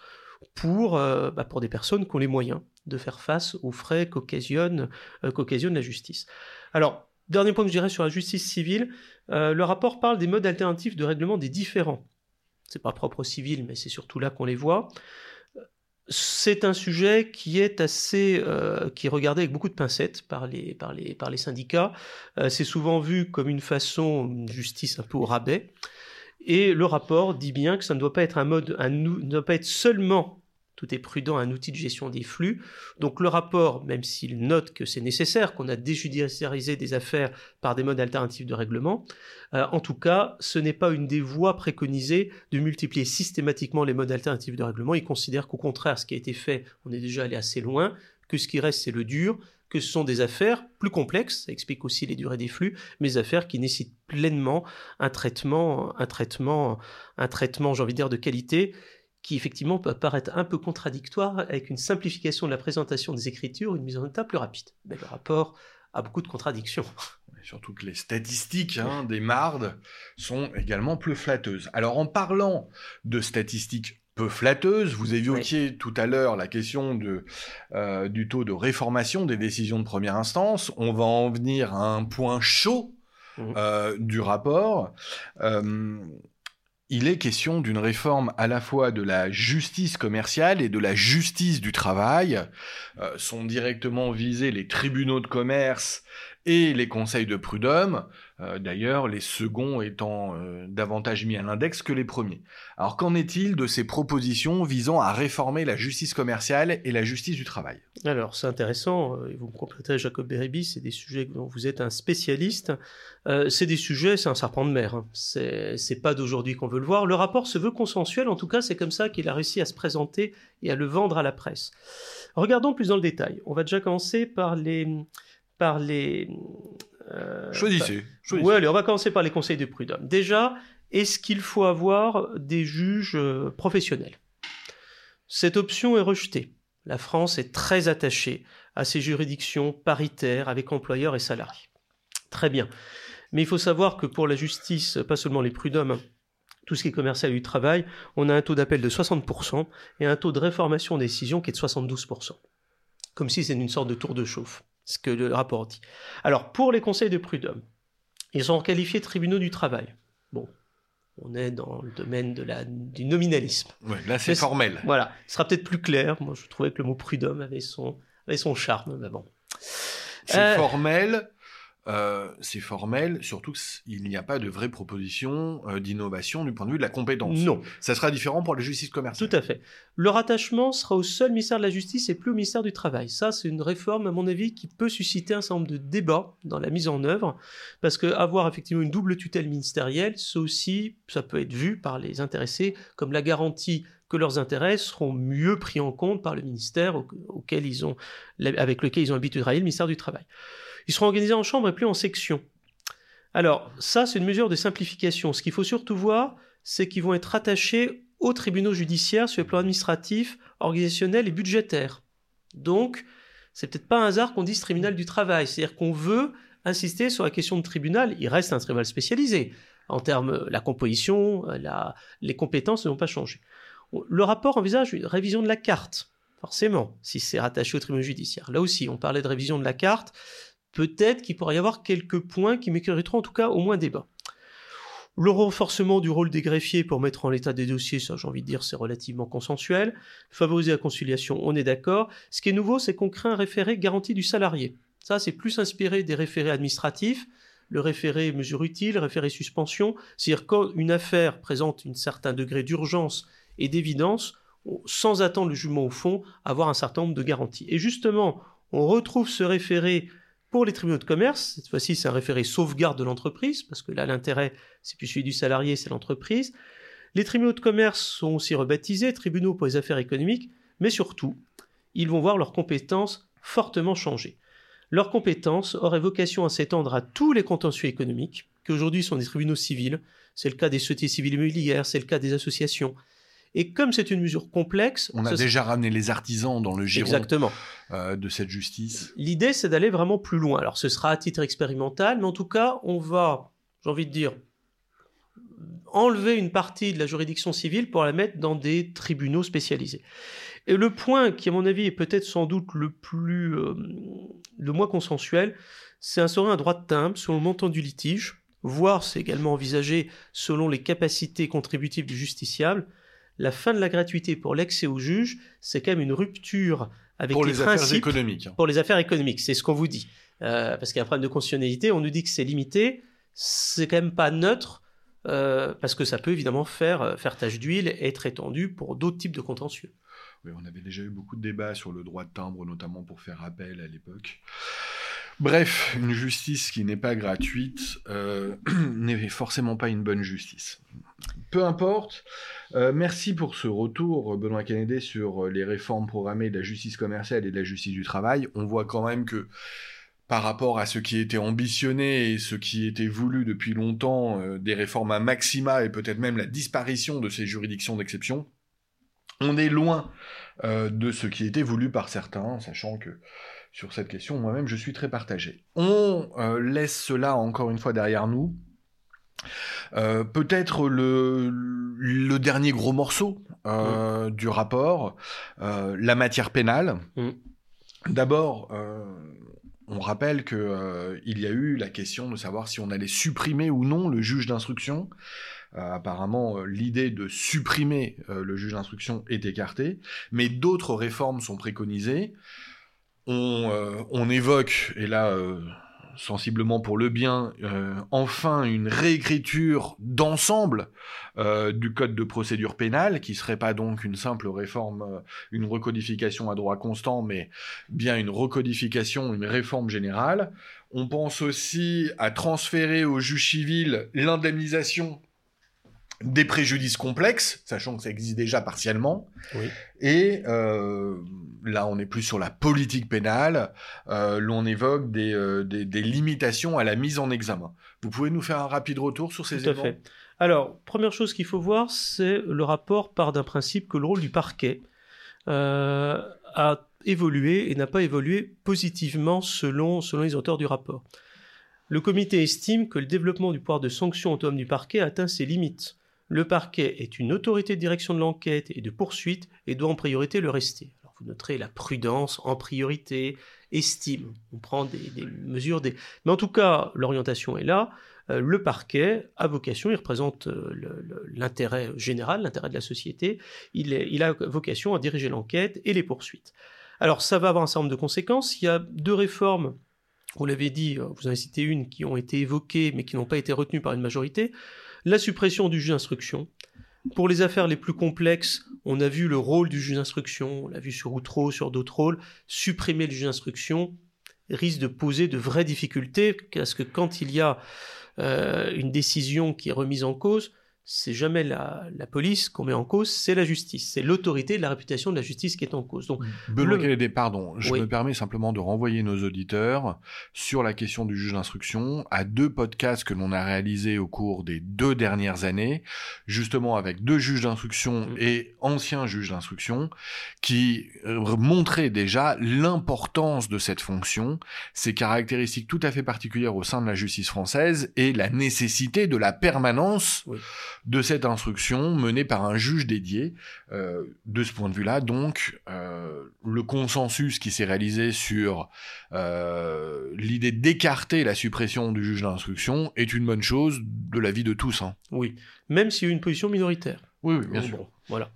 pour, bah, pour des personnes qui ont les moyens de faire face aux frais qu'occasionne la justice. Alors Dernier point que je dirais sur la justice civile, euh, le rapport parle des modes alternatifs de règlement des différends. C'est pas propre au civil, mais c'est surtout là qu'on les voit. C'est un sujet qui est assez, euh, qui regardé avec beaucoup de pincettes par les, par les, par les syndicats. Euh, c'est souvent vu comme une façon, une justice un peu au rabais. Et le rapport dit bien que ça ne doit pas être un mode, un, ne doit pas être seulement tout est prudent, un outil de gestion des flux. Donc le rapport, même s'il note que c'est nécessaire, qu'on a déjudiciarisé des affaires par des modes alternatifs de règlement, euh, en tout cas, ce n'est pas une des voies préconisées de multiplier systématiquement les modes alternatifs de règlement. Il considère qu'au contraire, ce qui a été fait, on est déjà allé assez loin, que ce qui reste, c'est le dur, que ce sont des affaires plus complexes, ça explique aussi les durées des flux, mais affaires qui nécessitent pleinement un traitement, un traitement, un traitement, j'ai envie de dire, de qualité qui effectivement peut paraître un peu contradictoire avec une simplification de la présentation des écritures, une mise en état plus rapide. Mais le rapport a beaucoup de contradictions. Surtout que les statistiques hein, des mardes sont également plus flatteuses. Alors en parlant de statistiques peu flatteuses, vous évoquiez tout à l'heure la question de, euh, du taux de réformation des décisions de première instance. On va en venir à un point chaud mmh. euh, du rapport. Euh, il est question d'une réforme à la fois de la justice commerciale et de la justice du travail. Euh, sont directement visés les tribunaux de commerce et les conseils de prud'homme, euh, d'ailleurs les seconds étant euh, davantage mis à l'index que les premiers. Alors qu'en est-il de ces propositions visant à réformer la justice commerciale et la justice du travail? Alors c'est intéressant, euh, et vous me compléterez Jacob Beribi, c'est des sujets dont vous êtes un spécialiste, c'est des sujets, c'est un serpent de mer, hein. c'est pas d'aujourd'hui qu'on veut le voir, le rapport se veut consensuel, en tout cas c'est comme ça qu'il a réussi à se présenter et à le vendre à la presse. Regardons plus dans le détail, on va déjà commencer par les par les. Euh, choisissez. Oui, allez, on va commencer par les conseils de prud'homme. Déjà, est-ce qu'il faut avoir des juges euh, professionnels? Cette option est rejetée. La France est très attachée à ces juridictions paritaires avec employeurs et salariés. Très bien. Mais il faut savoir que pour la justice, pas seulement les prud'hommes, hein, tout ce qui est commercial du travail, on a un taux d'appel de 60% et un taux de réformation des décisions qui est de 72%. Comme si c'était une sorte de tour de chauffe ce que le rapport dit. Alors, pour les conseils de prud'homme, ils sont qualifiés de tribunaux du travail. Bon, on est dans le domaine de la, du nominalisme. Ouais, là, c'est formel. Voilà, ce sera peut-être plus clair. Moi, je trouvais que le mot prud'homme avait son, avait son charme, mais bon. C'est euh, formel, euh, c'est formel, surtout qu'il n'y a pas de vraie proposition euh, d'innovation du point de vue de la compétence. Non. Ça sera différent pour la justice commerciale. Tout à fait. Le rattachement sera au seul ministère de la Justice et plus au ministère du Travail. Ça, c'est une réforme, à mon avis, qui peut susciter un certain nombre de débats dans la mise en œuvre, parce que avoir effectivement une double tutelle ministérielle, ça aussi, ça peut être vu par les intéressés comme la garantie que leurs intérêts seront mieux pris en compte par le ministère auquel ils ont, avec lequel ils ont l'habitude de travailler, le ministère du Travail. Ils seront organisés en chambre et plus en section. Alors, ça, c'est une mesure de simplification. Ce qu'il faut surtout voir, c'est qu'ils vont être attachés aux tribunaux judiciaires sur le plan administratif, organisationnel et budgétaire. Donc, c'est peut-être pas un hasard qu'on dise tribunal du travail. C'est-à-dire qu'on veut insister sur la question de tribunal. Il reste un tribunal spécialisé. En termes, la composition, la, les compétences ne vont pas changer. Le rapport envisage une révision de la carte, forcément, si c'est rattaché au tribunal judiciaire. Là aussi, on parlait de révision de la carte peut-être qu'il pourrait y avoir quelques points qui mériteront en tout cas au moins débat. Le renforcement du rôle des greffiers pour mettre en l'état des dossiers, ça j'ai envie de dire c'est relativement consensuel. Favoriser la conciliation, on est d'accord. Ce qui est nouveau, c'est qu'on crée un référé garantie du salarié. Ça c'est plus inspiré des référés administratifs. Le référé mesure utile, le référé suspension, c'est-à-dire quand une affaire présente un certain degré d'urgence et d'évidence, sans attendre le jugement au fond, avoir un certain nombre de garanties. Et justement, on retrouve ce référé Pour les tribunaux de commerce, cette fois-ci, c'est un référé sauvegarde de l'entreprise, parce que là, l'intérêt, c'est plus celui du salarié, c'est l'entreprise. Les tribunaux de commerce sont aussi rebaptisés tribunaux pour les affaires économiques, mais surtout, ils vont voir leurs compétences fortement changer. Leurs compétences auraient vocation à s'étendre à tous les contentieux économiques, qui aujourd'hui sont des tribunaux civils. C'est le cas des sociétés civiles immobilières, c'est le cas des associations. Et comme c'est une mesure complexe... On a déjà ramené les artisans dans le giron Exactement. Euh, de cette justice. L'idée, c'est d'aller vraiment plus loin. Alors ce sera à titre expérimental, mais en tout cas, on va, j'ai envie de dire, enlever une partie de la juridiction civile pour la mettre dans des tribunaux spécialisés. Et le point qui, à mon avis, est peut-être sans doute le plus, euh, le moins consensuel, c'est instaurer un droit de timbre sur le montant du litige, voire c'est également envisagé selon les capacités contributives du justiciable. La fin de la gratuité pour l'accès au juge, c'est quand même une rupture avec pour les, les principes affaires économiques. pour les affaires économiques. C'est ce qu'on vous dit. Euh, parce qu'il y a un problème de constitutionnalité, on nous dit que c'est limité, c'est quand même pas neutre, euh, parce que ça peut évidemment faire, euh, faire tache d'huile et être étendu pour d'autres types de contentieux. Oui, on avait déjà eu beaucoup de débats sur le droit de timbre, notamment pour faire appel à l'époque. Bref, une justice qui n'est pas gratuite euh, n'est forcément pas une bonne justice. Peu importe. Euh, merci pour ce retour, Benoît Kennedy, sur euh, les réformes programmées de la justice commerciale et de la justice du travail. On voit quand même que par rapport à ce qui était ambitionné et ce qui était voulu depuis longtemps, euh, des réformes à maxima et peut-être même la disparition de ces juridictions d'exception, on est loin de ce qui était voulu par certains, sachant que sur cette question, moi-même, je suis très partagé. On laisse cela encore une fois derrière nous. Euh, Peut-être le, le dernier gros morceau euh, du rapport, euh, la matière pénale. Mm. D'abord, on rappelle que il y a eu la question de savoir si on allait supprimer ou non le juge d'instruction. Apparemment, l'idée de supprimer le juge d'instruction est écartée, mais d'autres réformes sont préconisées. On, on évoque, et là, sensiblement pour le bien, euh, enfin une réécriture d'ensemble euh, du code de procédure pénale, qui serait pas donc une simple réforme, euh, une recodification à droit constant, mais bien une recodification, une réforme générale. On pense aussi à transférer au juge civil l'indemnisation des préjudices complexes, sachant que ça existe déjà partiellement. Oui. Et euh, là, on est plus sur la politique pénale. Euh, l'on évoque des, euh, des, des limitations à la mise en examen. Vous pouvez nous faire un rapide retour sur ces Tout à éléments fait. Alors, première chose qu'il faut voir, c'est le rapport part d'un principe que le rôle du parquet euh, a évolué et n'a pas évolué positivement selon, selon les auteurs du rapport. Le comité estime que le développement du pouvoir de sanction autonome du parquet atteint ses limites. Le parquet est une autorité de direction de l'enquête et de poursuite et doit en priorité le rester. Alors vous noterez la prudence en priorité, estime. On prend des, mesures. Des... Mais en tout cas, l'orientation est là. Euh, le parquet a vocation, il représente euh, l'intérêt général, l'intérêt de la société. Il, il a vocation à diriger l'enquête et les poursuites. Alors ça va avoir un certain nombre de conséquences. Il y a deux réformes vous l'avez dit, euh, vous en avez cité une qui ont été évoquées mais qui n'ont pas été retenues par une majorité. La suppression du juge d'instruction. Pour les affaires les plus complexes, on a vu le rôle du juge d'instruction, on l'a vu sur Outreau, sur d'autres rôles. Supprimer le juge d'instruction risque de poser de vraies difficultés parce que quand il y a euh, une décision qui est remise en cause, c'est jamais la, la police qu'on met en cause, c'est la justice. C'est l'autorité de la réputation de la justice qui est en cause. Donc, Benoît Le- pardon, je Oui. me permets simplement de renvoyer nos auditeurs sur la question du juge d'instruction à deux podcasts que l'on a réalisés au cours des deux dernières années, justement avec deux juges d'instruction Mm. et anciens juges d'instruction, qui euh, montraient déjà l'importance de cette fonction, ses caractéristiques tout à fait particulières au sein de la justice française et la nécessité de la permanence Oui. De cette instruction menée par un juge dédié. Euh, de ce point de vue-là, donc, euh, le consensus qui s'est réalisé sur euh, l'idée d'écarter la suppression du juge d'instruction est une bonne chose de l'avis de tous. Hein. oui, même s'il y a eu une position minoritaire. Oui, oui, bien Bon, sûr. bon, voilà.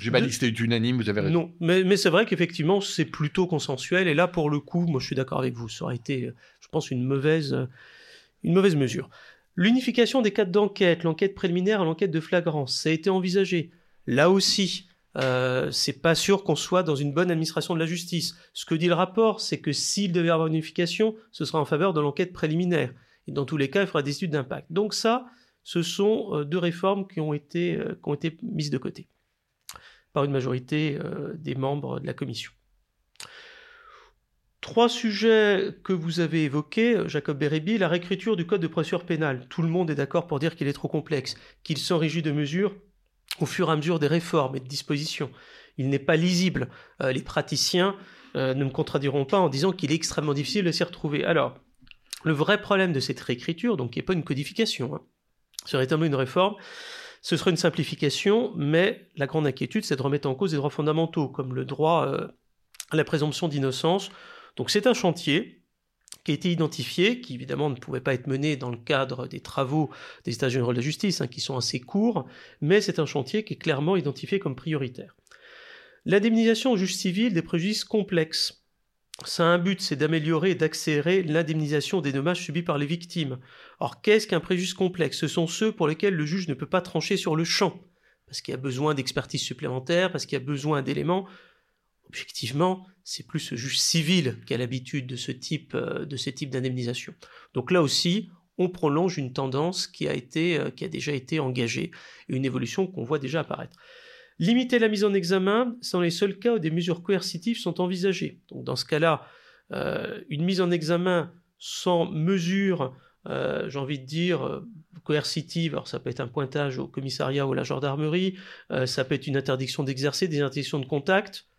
J'ai pas dit que c'était unanime, vous avez raison. Non, mais, mais c'est vrai qu'effectivement, c'est plutôt consensuel. Et là, pour le coup, moi, je suis d'accord avec vous. Ça aurait été, je pense, une mauvaise, une mauvaise mesure. L'unification des cadres d'enquête, l'enquête préliminaire et l'enquête de flagrance, ça a été envisagé. Là aussi, euh, c'est pas sûr qu'on soit dans une bonne administration de la justice. Ce que dit le rapport, c'est que s'il devait y avoir une unification, ce sera en faveur de l'enquête préliminaire. Et dans tous les cas, il faudra des études d'impact. Donc ça, ce sont euh, deux réformes qui ont été, euh, qui ont été mises de côté par une majorité des membres de la commission. Trois sujets que vous avez évoqués, Jacob Bérébi, la réécriture du code de procédure pénale. Tout le monde est d'accord pour dire qu'il est trop complexe, qu'il s'enrichit de mesures au fur et à mesure des réformes et de dispositions. Il n'est pas lisible. les praticiens ne me contradiront pas en disant qu'il est extrêmement difficile de s'y retrouver. Alors, le vrai problème de cette réécriture, donc qui n'est pas une codification, hein, serait une réforme, ce serait une simplification, mais la grande inquiétude, c'est de remettre en cause des droits fondamentaux, comme le droit euh, à la présomption d'innocence. Donc c'est un chantier qui a été identifié, qui évidemment ne pouvait pas être mené dans le cadre des travaux des États généraux de la justice, hein, qui sont assez courts, mais c'est un chantier qui est clairement identifié comme prioritaire. L'indemnisation au juge civil des préjudices complexes. Ça a un but, c'est d'améliorer et d'accélérer l'indemnisation des dommages subis par les victimes. Or, qu'est-ce qu'un préjudice complexe? Ce sont ceux pour lesquels le juge ne peut pas trancher sur le champ, parce qu'il y a besoin d'expertise supplémentaire, parce qu'il y a besoin d'éléments. Objectivement, c'est plus ce juge civil qui a l'habitude de ce type, euh, de ce type d'indemnisation. Donc là aussi, on prolonge une tendance qui a, été, euh, qui a déjà été engagée, et une évolution qu'on voit déjà apparaître. Limiter la mise en examen, dans les seuls cas où des mesures coercitives sont envisagées. Donc dans ce cas-là, euh, une mise en examen sans mesure, j'ai envie de dire, coercitive, alors ça peut être un pointage au commissariat ou à la gendarmerie, ça peut être une interdiction d'exercer, des interdictions de contact,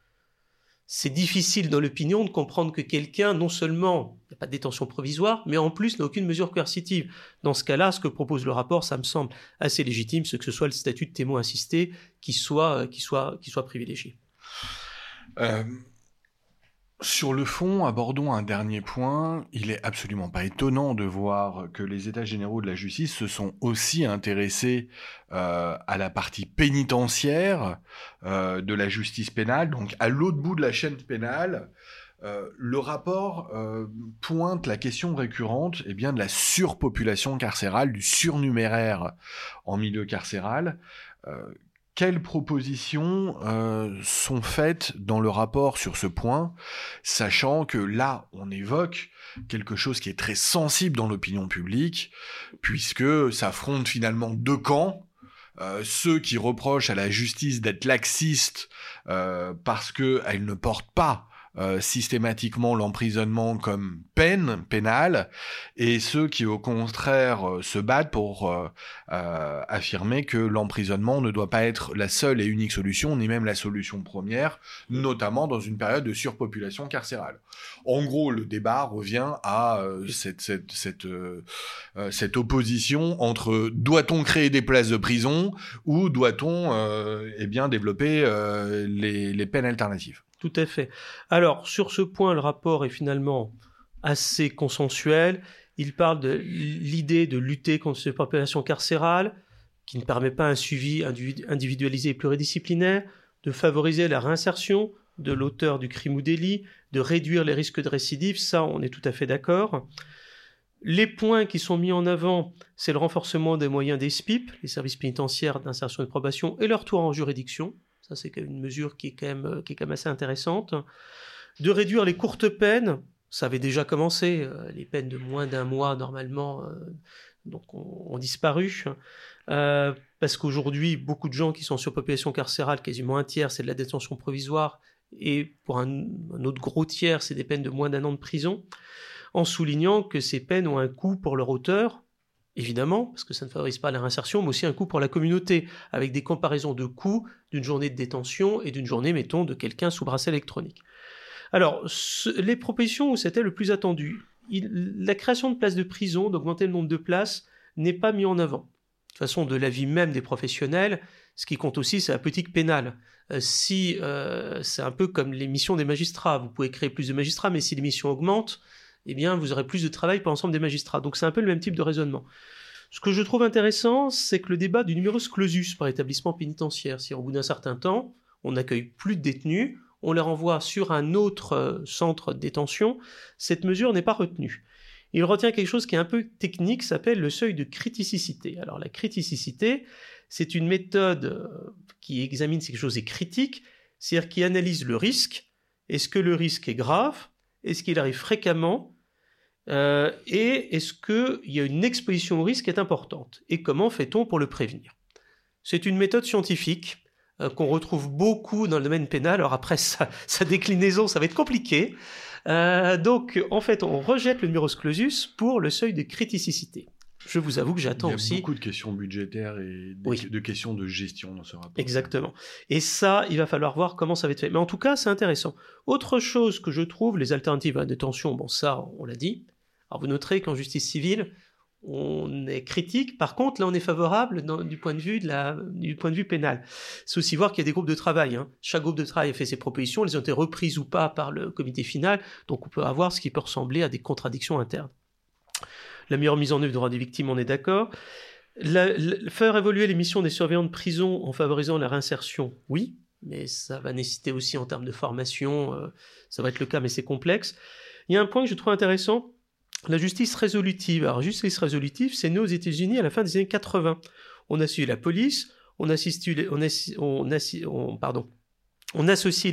c'est difficile dans l'opinion de comprendre que quelqu'un, non seulement n'a pas de détention provisoire, mais en plus n'a aucune mesure coercitive. Dans ce cas-là, ce que propose le rapport, ça me semble assez légitime, ce que ce soit le statut de témoin assisté qui soit, qui soit, qui soit privilégié. Euh, sur le fond, abordons un dernier point. Il est absolument pas étonnant de voir que les États généraux de la justice se sont aussi intéressés euh, à la partie pénitentiaire euh, de la justice pénale, donc à l'autre bout de la chaîne pénale. Euh, le rapport pointe la question récurrente eh bien, de la surpopulation carcérale, du surnuméraire en milieu carcéral, quelles propositions euh, sont faites dans le rapport sur ce point, sachant que là, on évoque quelque chose qui est très sensible dans l'opinion publique, puisque ça affronte finalement deux camps. Euh, ceux qui reprochent à la justice d'être laxiste euh, parce qu'elle ne porte pas euh, systématiquement l'emprisonnement comme peine pénale, et ceux qui au contraire euh, se battent pour euh, affirmer que l'emprisonnement ne doit pas être la seule et unique solution, ni même la solution première, notamment dans une période de surpopulation carcérale. En gros, le débat revient à cette, cette, cette, cette, opposition entre doit-on créer des places de prison ou doit-on eh bien développer les, les peines alternatives. Tout à fait. Alors, sur ce point, le rapport est finalement assez consensuel. Il parle de l'idée de lutter contre cette population carcérale, qui ne permet pas un suivi individualisé et pluridisciplinaire, de favoriser la réinsertion de l'auteur du crime ou délit, de réduire les risques de récidive, ça on est tout à fait d'accord. Les points qui sont mis en avant, c'est le renforcement des moyens des SPIP, les services pénitentiaires d'insertion et de probation, et leur tour en juridiction. Ça, c'est une mesure qui est, quand même, euh, qui est quand même assez intéressante. De réduire les courtes peines, ça avait déjà commencé. Euh, les peines de moins d'un mois, normalement, euh, ont, disparu. parce qu'aujourd'hui, beaucoup de gens qui sont sur population carcérale, quasiment un tiers, c'est de la détention provisoire. Et pour un, autre gros tiers, c'est des peines de moins d'un an de prison. En soulignant que ces peines ont un coût pour leur auteur, évidemment, parce que ça ne favorise pas la réinsertion, mais aussi un coût pour la communauté, avec des comparaisons de coûts d'une journée de détention et d'une journée, mettons, de quelqu'un sous bracelet électronique. Alors, les propositions où c'était le plus attendu, la création de places de prison, d'augmenter le nombre de places, n'est pas mis en avant. De toute façon, de l'avis même des professionnels, ce qui compte aussi, c'est la politique pénale. Euh, si euh, c'est un peu comme les missions des magistrats, vous pouvez créer plus de magistrats, mais si les missions augmentent, eh bien, vous aurez plus de travail pour l'ensemble des magistrats. Donc c'est un peu le même type de raisonnement. Ce que je trouve intéressant, c'est que le débat du numerus clausus par établissement pénitentiaire, si au bout d'un certain temps, on n'accueille plus de détenus, on les renvoie sur un autre euh, centre de détention, cette mesure n'est pas retenue. Il retient quelque chose qui est un peu technique, s'appelle le seuil de criticité. Alors la criticité, c'est une méthode euh, qui examine si quelque chose est critique, c'est-à-dire qui analyse le risque. Est-ce que le risque est grave? Est-ce qu'il arrive fréquemment euh, Et est-ce qu'il y a une exposition au risque qui est importante? Et comment fait-on pour le prévenir? C'est une méthode scientifique euh, qu'on retrouve beaucoup dans le domaine pénal. Alors après, sa, déclinaison, ça va être compliqué. donc, en fait, on rejette le numerus clausus pour le seuil de criticité je vous avoue que j'attends aussi. Il y a beaucoup de questions budgétaires et de, questions de gestion dans ce rapport. Exactement. Et ça, il va falloir voir comment ça va être fait. Mais en tout cas, c'est intéressant. Autre chose que je trouve, les alternatives à la détention, bon, ça, on l'a dit. Vous noterez qu'en justice civile, on est critique. Par contre, là, on est favorable du, point de vue de la, du point de vue pénal. C'est aussi voir qu'il y a des groupes de travail. Hein. Chaque groupe de travail a fait ses propositions, elles ont été reprises ou pas par le comité final. Donc, on peut avoir ce qui peut ressembler à des contradictions internes la meilleure mise en œuvre des droits des victimes, on est d'accord. faire évoluer les missions des surveillants de prison en favorisant la réinsertion, oui, mais ça va nécessiter aussi en termes de formation, euh, ça va être le cas, mais c'est complexe. Il y a un point que je trouve intéressant, la justice résolutive. Alors, justice résolutive, c'est né aux États-Unis à la fin des années 80. On a suivi la police, on associe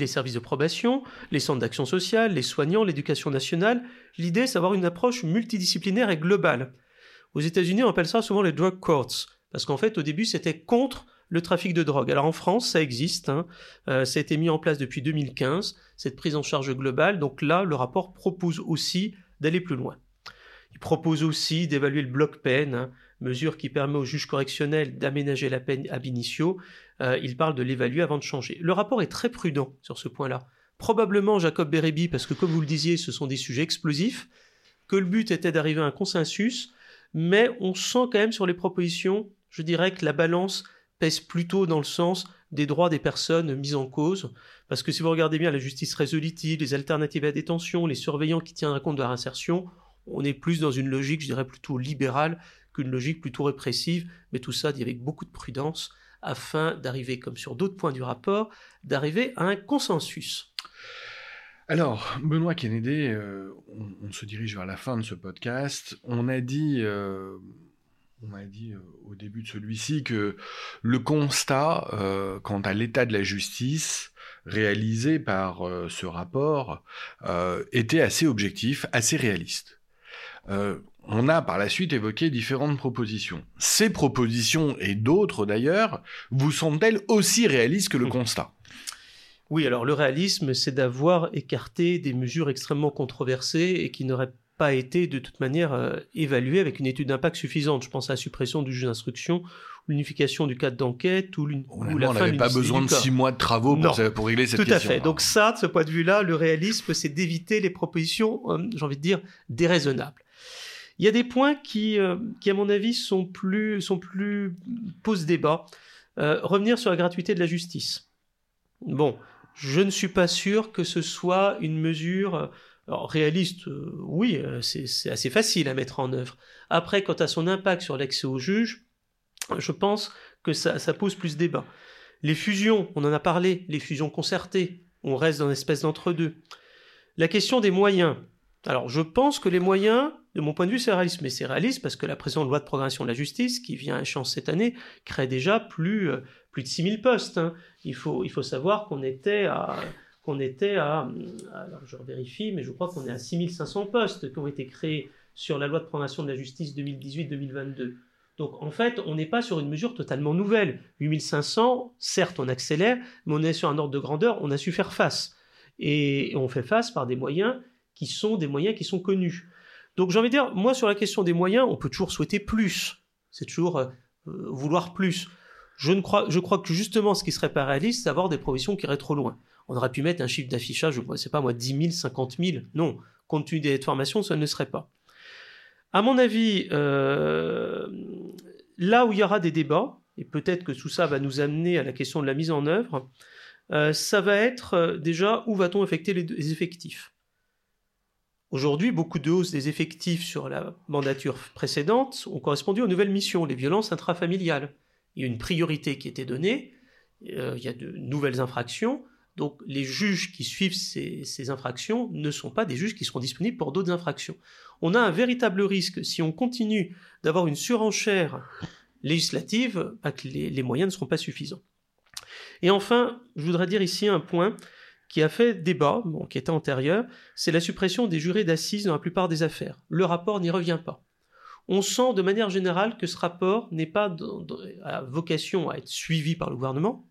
les services de probation, les centres d'action sociale, les soignants, l'éducation nationale. L'idée, c'est d'avoir une approche multidisciplinaire et globale. Aux États-Unis, on appelle ça souvent les drug courts, parce qu'en fait, au début, c'était contre le trafic de drogue. Alors en France, ça existe, hein. euh, ça a été mis en place depuis 2015, cette prise en charge globale. Donc là, le rapport propose aussi d'aller plus loin. Il propose aussi d'évaluer le bloc peine, hein, mesure qui permet au juge correctionnel d'aménager la peine ab initio. Euh, il parle de l'évaluer avant de changer. Le rapport est très prudent sur ce point-là. Probablement Jacob Bérébi, parce que comme vous le disiez, ce sont des sujets explosifs, que le but était d'arriver à un consensus, mais on sent quand même sur les propositions, je dirais que la balance pèse plutôt dans le sens des droits des personnes mises en cause, parce que si vous regardez bien la justice résolutive, les alternatives à détention, les surveillants qui tiennent compte de la réinsertion, on est plus dans une logique, je dirais, plutôt libérale qu'une logique plutôt répressive, mais tout ça dit avec beaucoup de prudence afin d'arriver, comme sur d'autres points du rapport, d'arriver à un consensus. Alors, Benoît Kennedy, euh, on, se dirige vers la fin de ce podcast. On a dit, euh, on a dit euh, au début de celui-ci que le constat quant à l'état de la justice réalisé par ce rapport était assez objectif, assez réaliste on a par la suite évoqué différentes propositions. Ces propositions, et d'autres d'ailleurs, vous semblent-elles aussi réalistes que le constat? Oui, alors le réalisme, c'est d'avoir écarté des mesures extrêmement controversées et qui n'auraient pas été de toute manière euh, évaluées avec une étude d'impact suffisante. Je pense à la suppression du juge d'instruction, l'unification du cadre d'enquête ou, la on n'avait pas besoin de six mois de travaux pour, régler cette question. Tout à fait. Donc ça, de ce point de vue-là, le réalisme, c'est d'éviter les propositions, euh, j'ai envie de dire, déraisonnables. Il y a des points qui, euh, qui à mon avis, sont plus, sont plus posent débat. Euh, revenir sur la gratuité de la justice. Bon, je ne suis pas sûr que ce soit une mesure réaliste. Euh, oui, c'est assez facile à mettre en œuvre. Après, quant à son impact sur l'accès au juge, je pense que ça, ça pose plus débat. Les fusions, on en a parlé, les fusions concertées, on reste dans une espèce d'entre-deux. La question des moyens. Alors, je pense que les moyens, de mon point de vue, c'est réaliste. Mais c'est réaliste parce que la présente loi de programmation de la justice, qui vient à échéance cette année, crée déjà plus, euh, plus de 6000 postes. Hein. Il, faut, savoir qu'on était à qu'on était alors je vérifie, mais je crois qu'on est à 6500 postes qui ont été créés sur la loi de programmation de la justice 2018-2022. Donc en fait, on n'est pas sur une mesure totalement nouvelle. 8500, certes, on accélère, mais on est sur un ordre de grandeur, on a su faire face. Et on fait face par des moyens qui sont des moyens qui sont connus. Donc j'ai envie de dire, moi sur la question des moyens, on peut toujours souhaiter plus. C'est toujours euh, vouloir plus. Je, ne crois, je crois que justement ce qui serait pas réaliste, c'est d'avoir des provisions qui iraient trop loin. On aurait pu mettre un chiffre d'affichage, je ne sais pas moi, 10 000, 50 000. Non, compte tenu des formations, ça ne serait pas. À mon avis, euh, là où il y aura des débats, et peut-être que tout ça va nous amener à la question de la mise en œuvre, euh, ça va être déjà où va-t-on affecter les effectifs? Aujourd'hui, beaucoup de hausses des effectifs sur la mandature précédente ont correspondu aux nouvelles missions, les violences intrafamiliales. Il y a une priorité qui était donnée, euh, il y a de nouvelles infractions, donc les juges qui suivent ces, infractions ne sont pas des juges qui seront disponibles pour d'autres infractions. On a un véritable risque, si on continue d'avoir une surenchère législatives, bah, que les, moyens ne seront pas suffisants. Et enfin, je voudrais dire ici un point qui a fait débat, qui était antérieur, c'est la suppression des jurés d'assises dans la plupart des affaires. Le rapport n'y revient pas. On sent de manière générale que ce rapport n'est pas à vocation à être suivi par le gouvernement,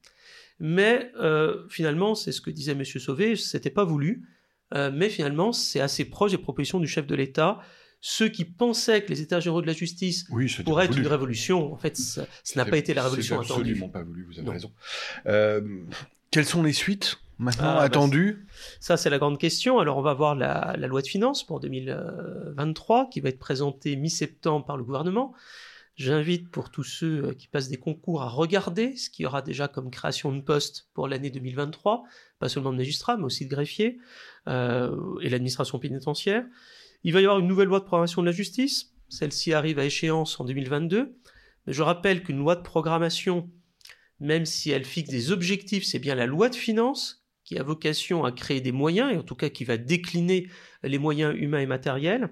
mais euh, finalement, c'est ce que disait M. Sauvé, c'était pas voulu, euh, mais finalement, c'est assez proche des propositions du chef de l'État. Ceux qui pensaient que les États généraux de la justice pourraient être une révolution, en fait, ça n'a pas été la révolution attendue. absolument pas voulu, vous avez raison. Euh, quelles sont les suites? Maintenant ah, bah, attendues Ça, c'est la grande question. Alors, on va voir la, la loi de finances pour 2023 qui va être présentée mi-septembre par le gouvernement. J'invite pour tous ceux euh, qui passent des concours à regarder ce qu'il y aura déjà comme création de postes pour l'année 2023, pas seulement de magistrats, mais aussi de greffiers euh, et l'administration pénitentiaire. Il va y avoir une nouvelle loi de programmation de la justice. Celle-ci arrive à échéance en 2022. Mais je rappelle qu'une loi de programmation, même si elle fixe des objectifs, c'est bien la loi de finances qui a vocation à créer des moyens, et en tout cas qui va décliner les moyens humains et matériels.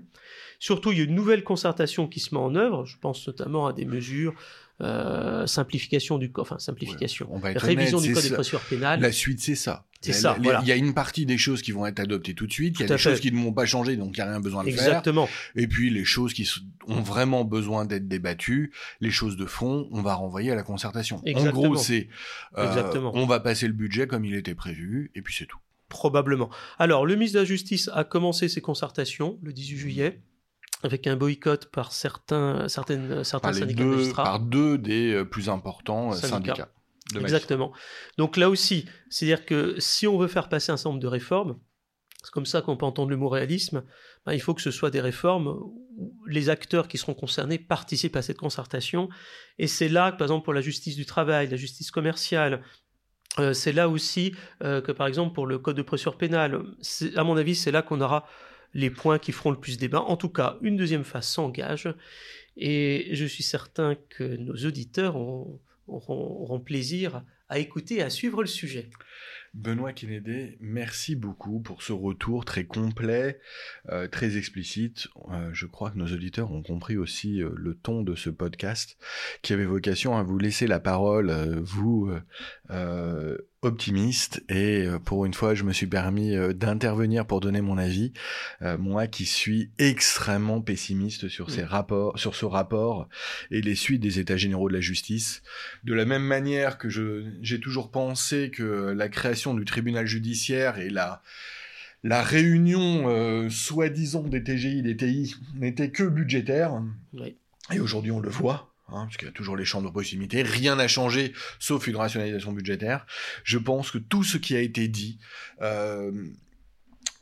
Surtout, il y a une nouvelle concertation qui se met en œuvre. Je pense notamment à des mesures euh, simplification du enfin simplification, révision du code des procédures pénales. La suite, c'est ça. C'est ça. Il y a une partie des choses qui vont être adoptées tout de suite. Il y a des choses qui ne vont pas changer, donc il n'y a rien besoin de faire. Exactement. Et puis les choses qui ont vraiment besoin d'être débattues, les choses de fond, on va renvoyer à la concertation. Exactement. En gros, c'est euh, on va passer le budget comme il était prévu, et puis c'est tout. Probablement. Alors, le ministre de la Justice a commencé ses concertations le 18 juillet avec un boycott par certains, certaines, certains syndicats deux. Par deux des euh, plus importants euh, syndicats. Exactement. Donc là aussi, c'est-à-dire que si on veut faire passer un certain nombre de réformes, c'est comme ça qu'on peut entendre le mot réalisme, ben, il faut que ce soit des réformes où les acteurs qui seront concernés participent à cette concertation. Et c'est là, par exemple, pour la justice du travail, la justice commerciale, euh, c'est là aussi que, par exemple, pour le code de procédure pénale, à mon avis, c'est là qu'on aura les points qui feront le plus débat. En tout cas, une deuxième phase s'engage et je suis certain que nos auditeurs auront, plaisir à écouter et à suivre le sujet. Benoît Kennedy, merci beaucoup pour ce retour très complet, euh, très explicite. Euh, je crois que nos auditeurs ont compris aussi euh, le ton de ce podcast qui avait vocation à vous laisser la parole, vous optimiste et pour une fois je me suis permis d'intervenir pour donner mon avis euh, moi qui suis extrêmement pessimiste sur ces mm. rapports sur ce rapport et les suites des états généraux de la justice de la même manière que je j'ai toujours pensé que la création du tribunal judiciaire et la la réunion soi-disant des TGI des TI n'était que budgétaire. Et aujourd'hui on le voit Hein, parce qu'il y a toujours les chambres de proximité, rien n'a changé sauf une rationalisation budgétaire. Je pense que tout ce qui a été dit euh,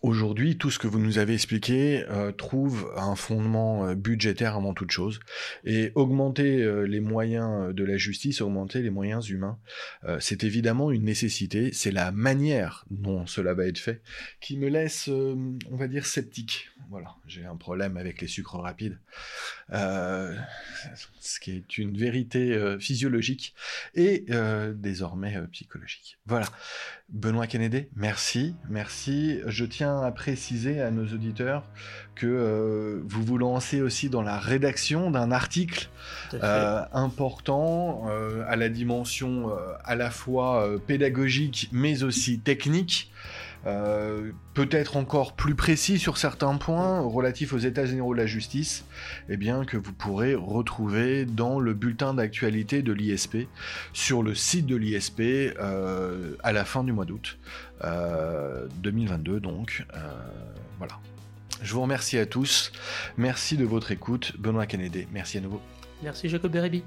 Aujourd'hui, tout ce que vous nous avez expliqué euh, trouve un fondement euh, budgétaire avant toute chose. Et augmenter euh, les moyens de la justice, augmenter les moyens humains, c'est évidemment une nécessité. C'est la manière dont cela va être fait qui me laisse, on va dire, sceptique. Voilà, j'ai un problème avec les sucres rapides. ce qui est une vérité physiologique et désormais psychologique. Voilà. Benoît Kennedy, merci, merci. Je tiens à préciser à nos auditeurs que euh, vous vous lancez aussi dans la rédaction d'un article euh, important euh, à la dimension à la fois pédagogique mais aussi technique. Euh, peut-être encore plus précis sur certains points relatifs aux états généraux de la justice, eh bien que vous pourrez retrouver dans le bulletin d'actualité de l'ISP sur le site de l'ISP euh, à la fin du mois d'août 2022 euh, donc voilà. Je vous remercie à tous, merci de votre écoute, Benoît Kennedy, merci à nouveau. Merci Jacob Bérébi.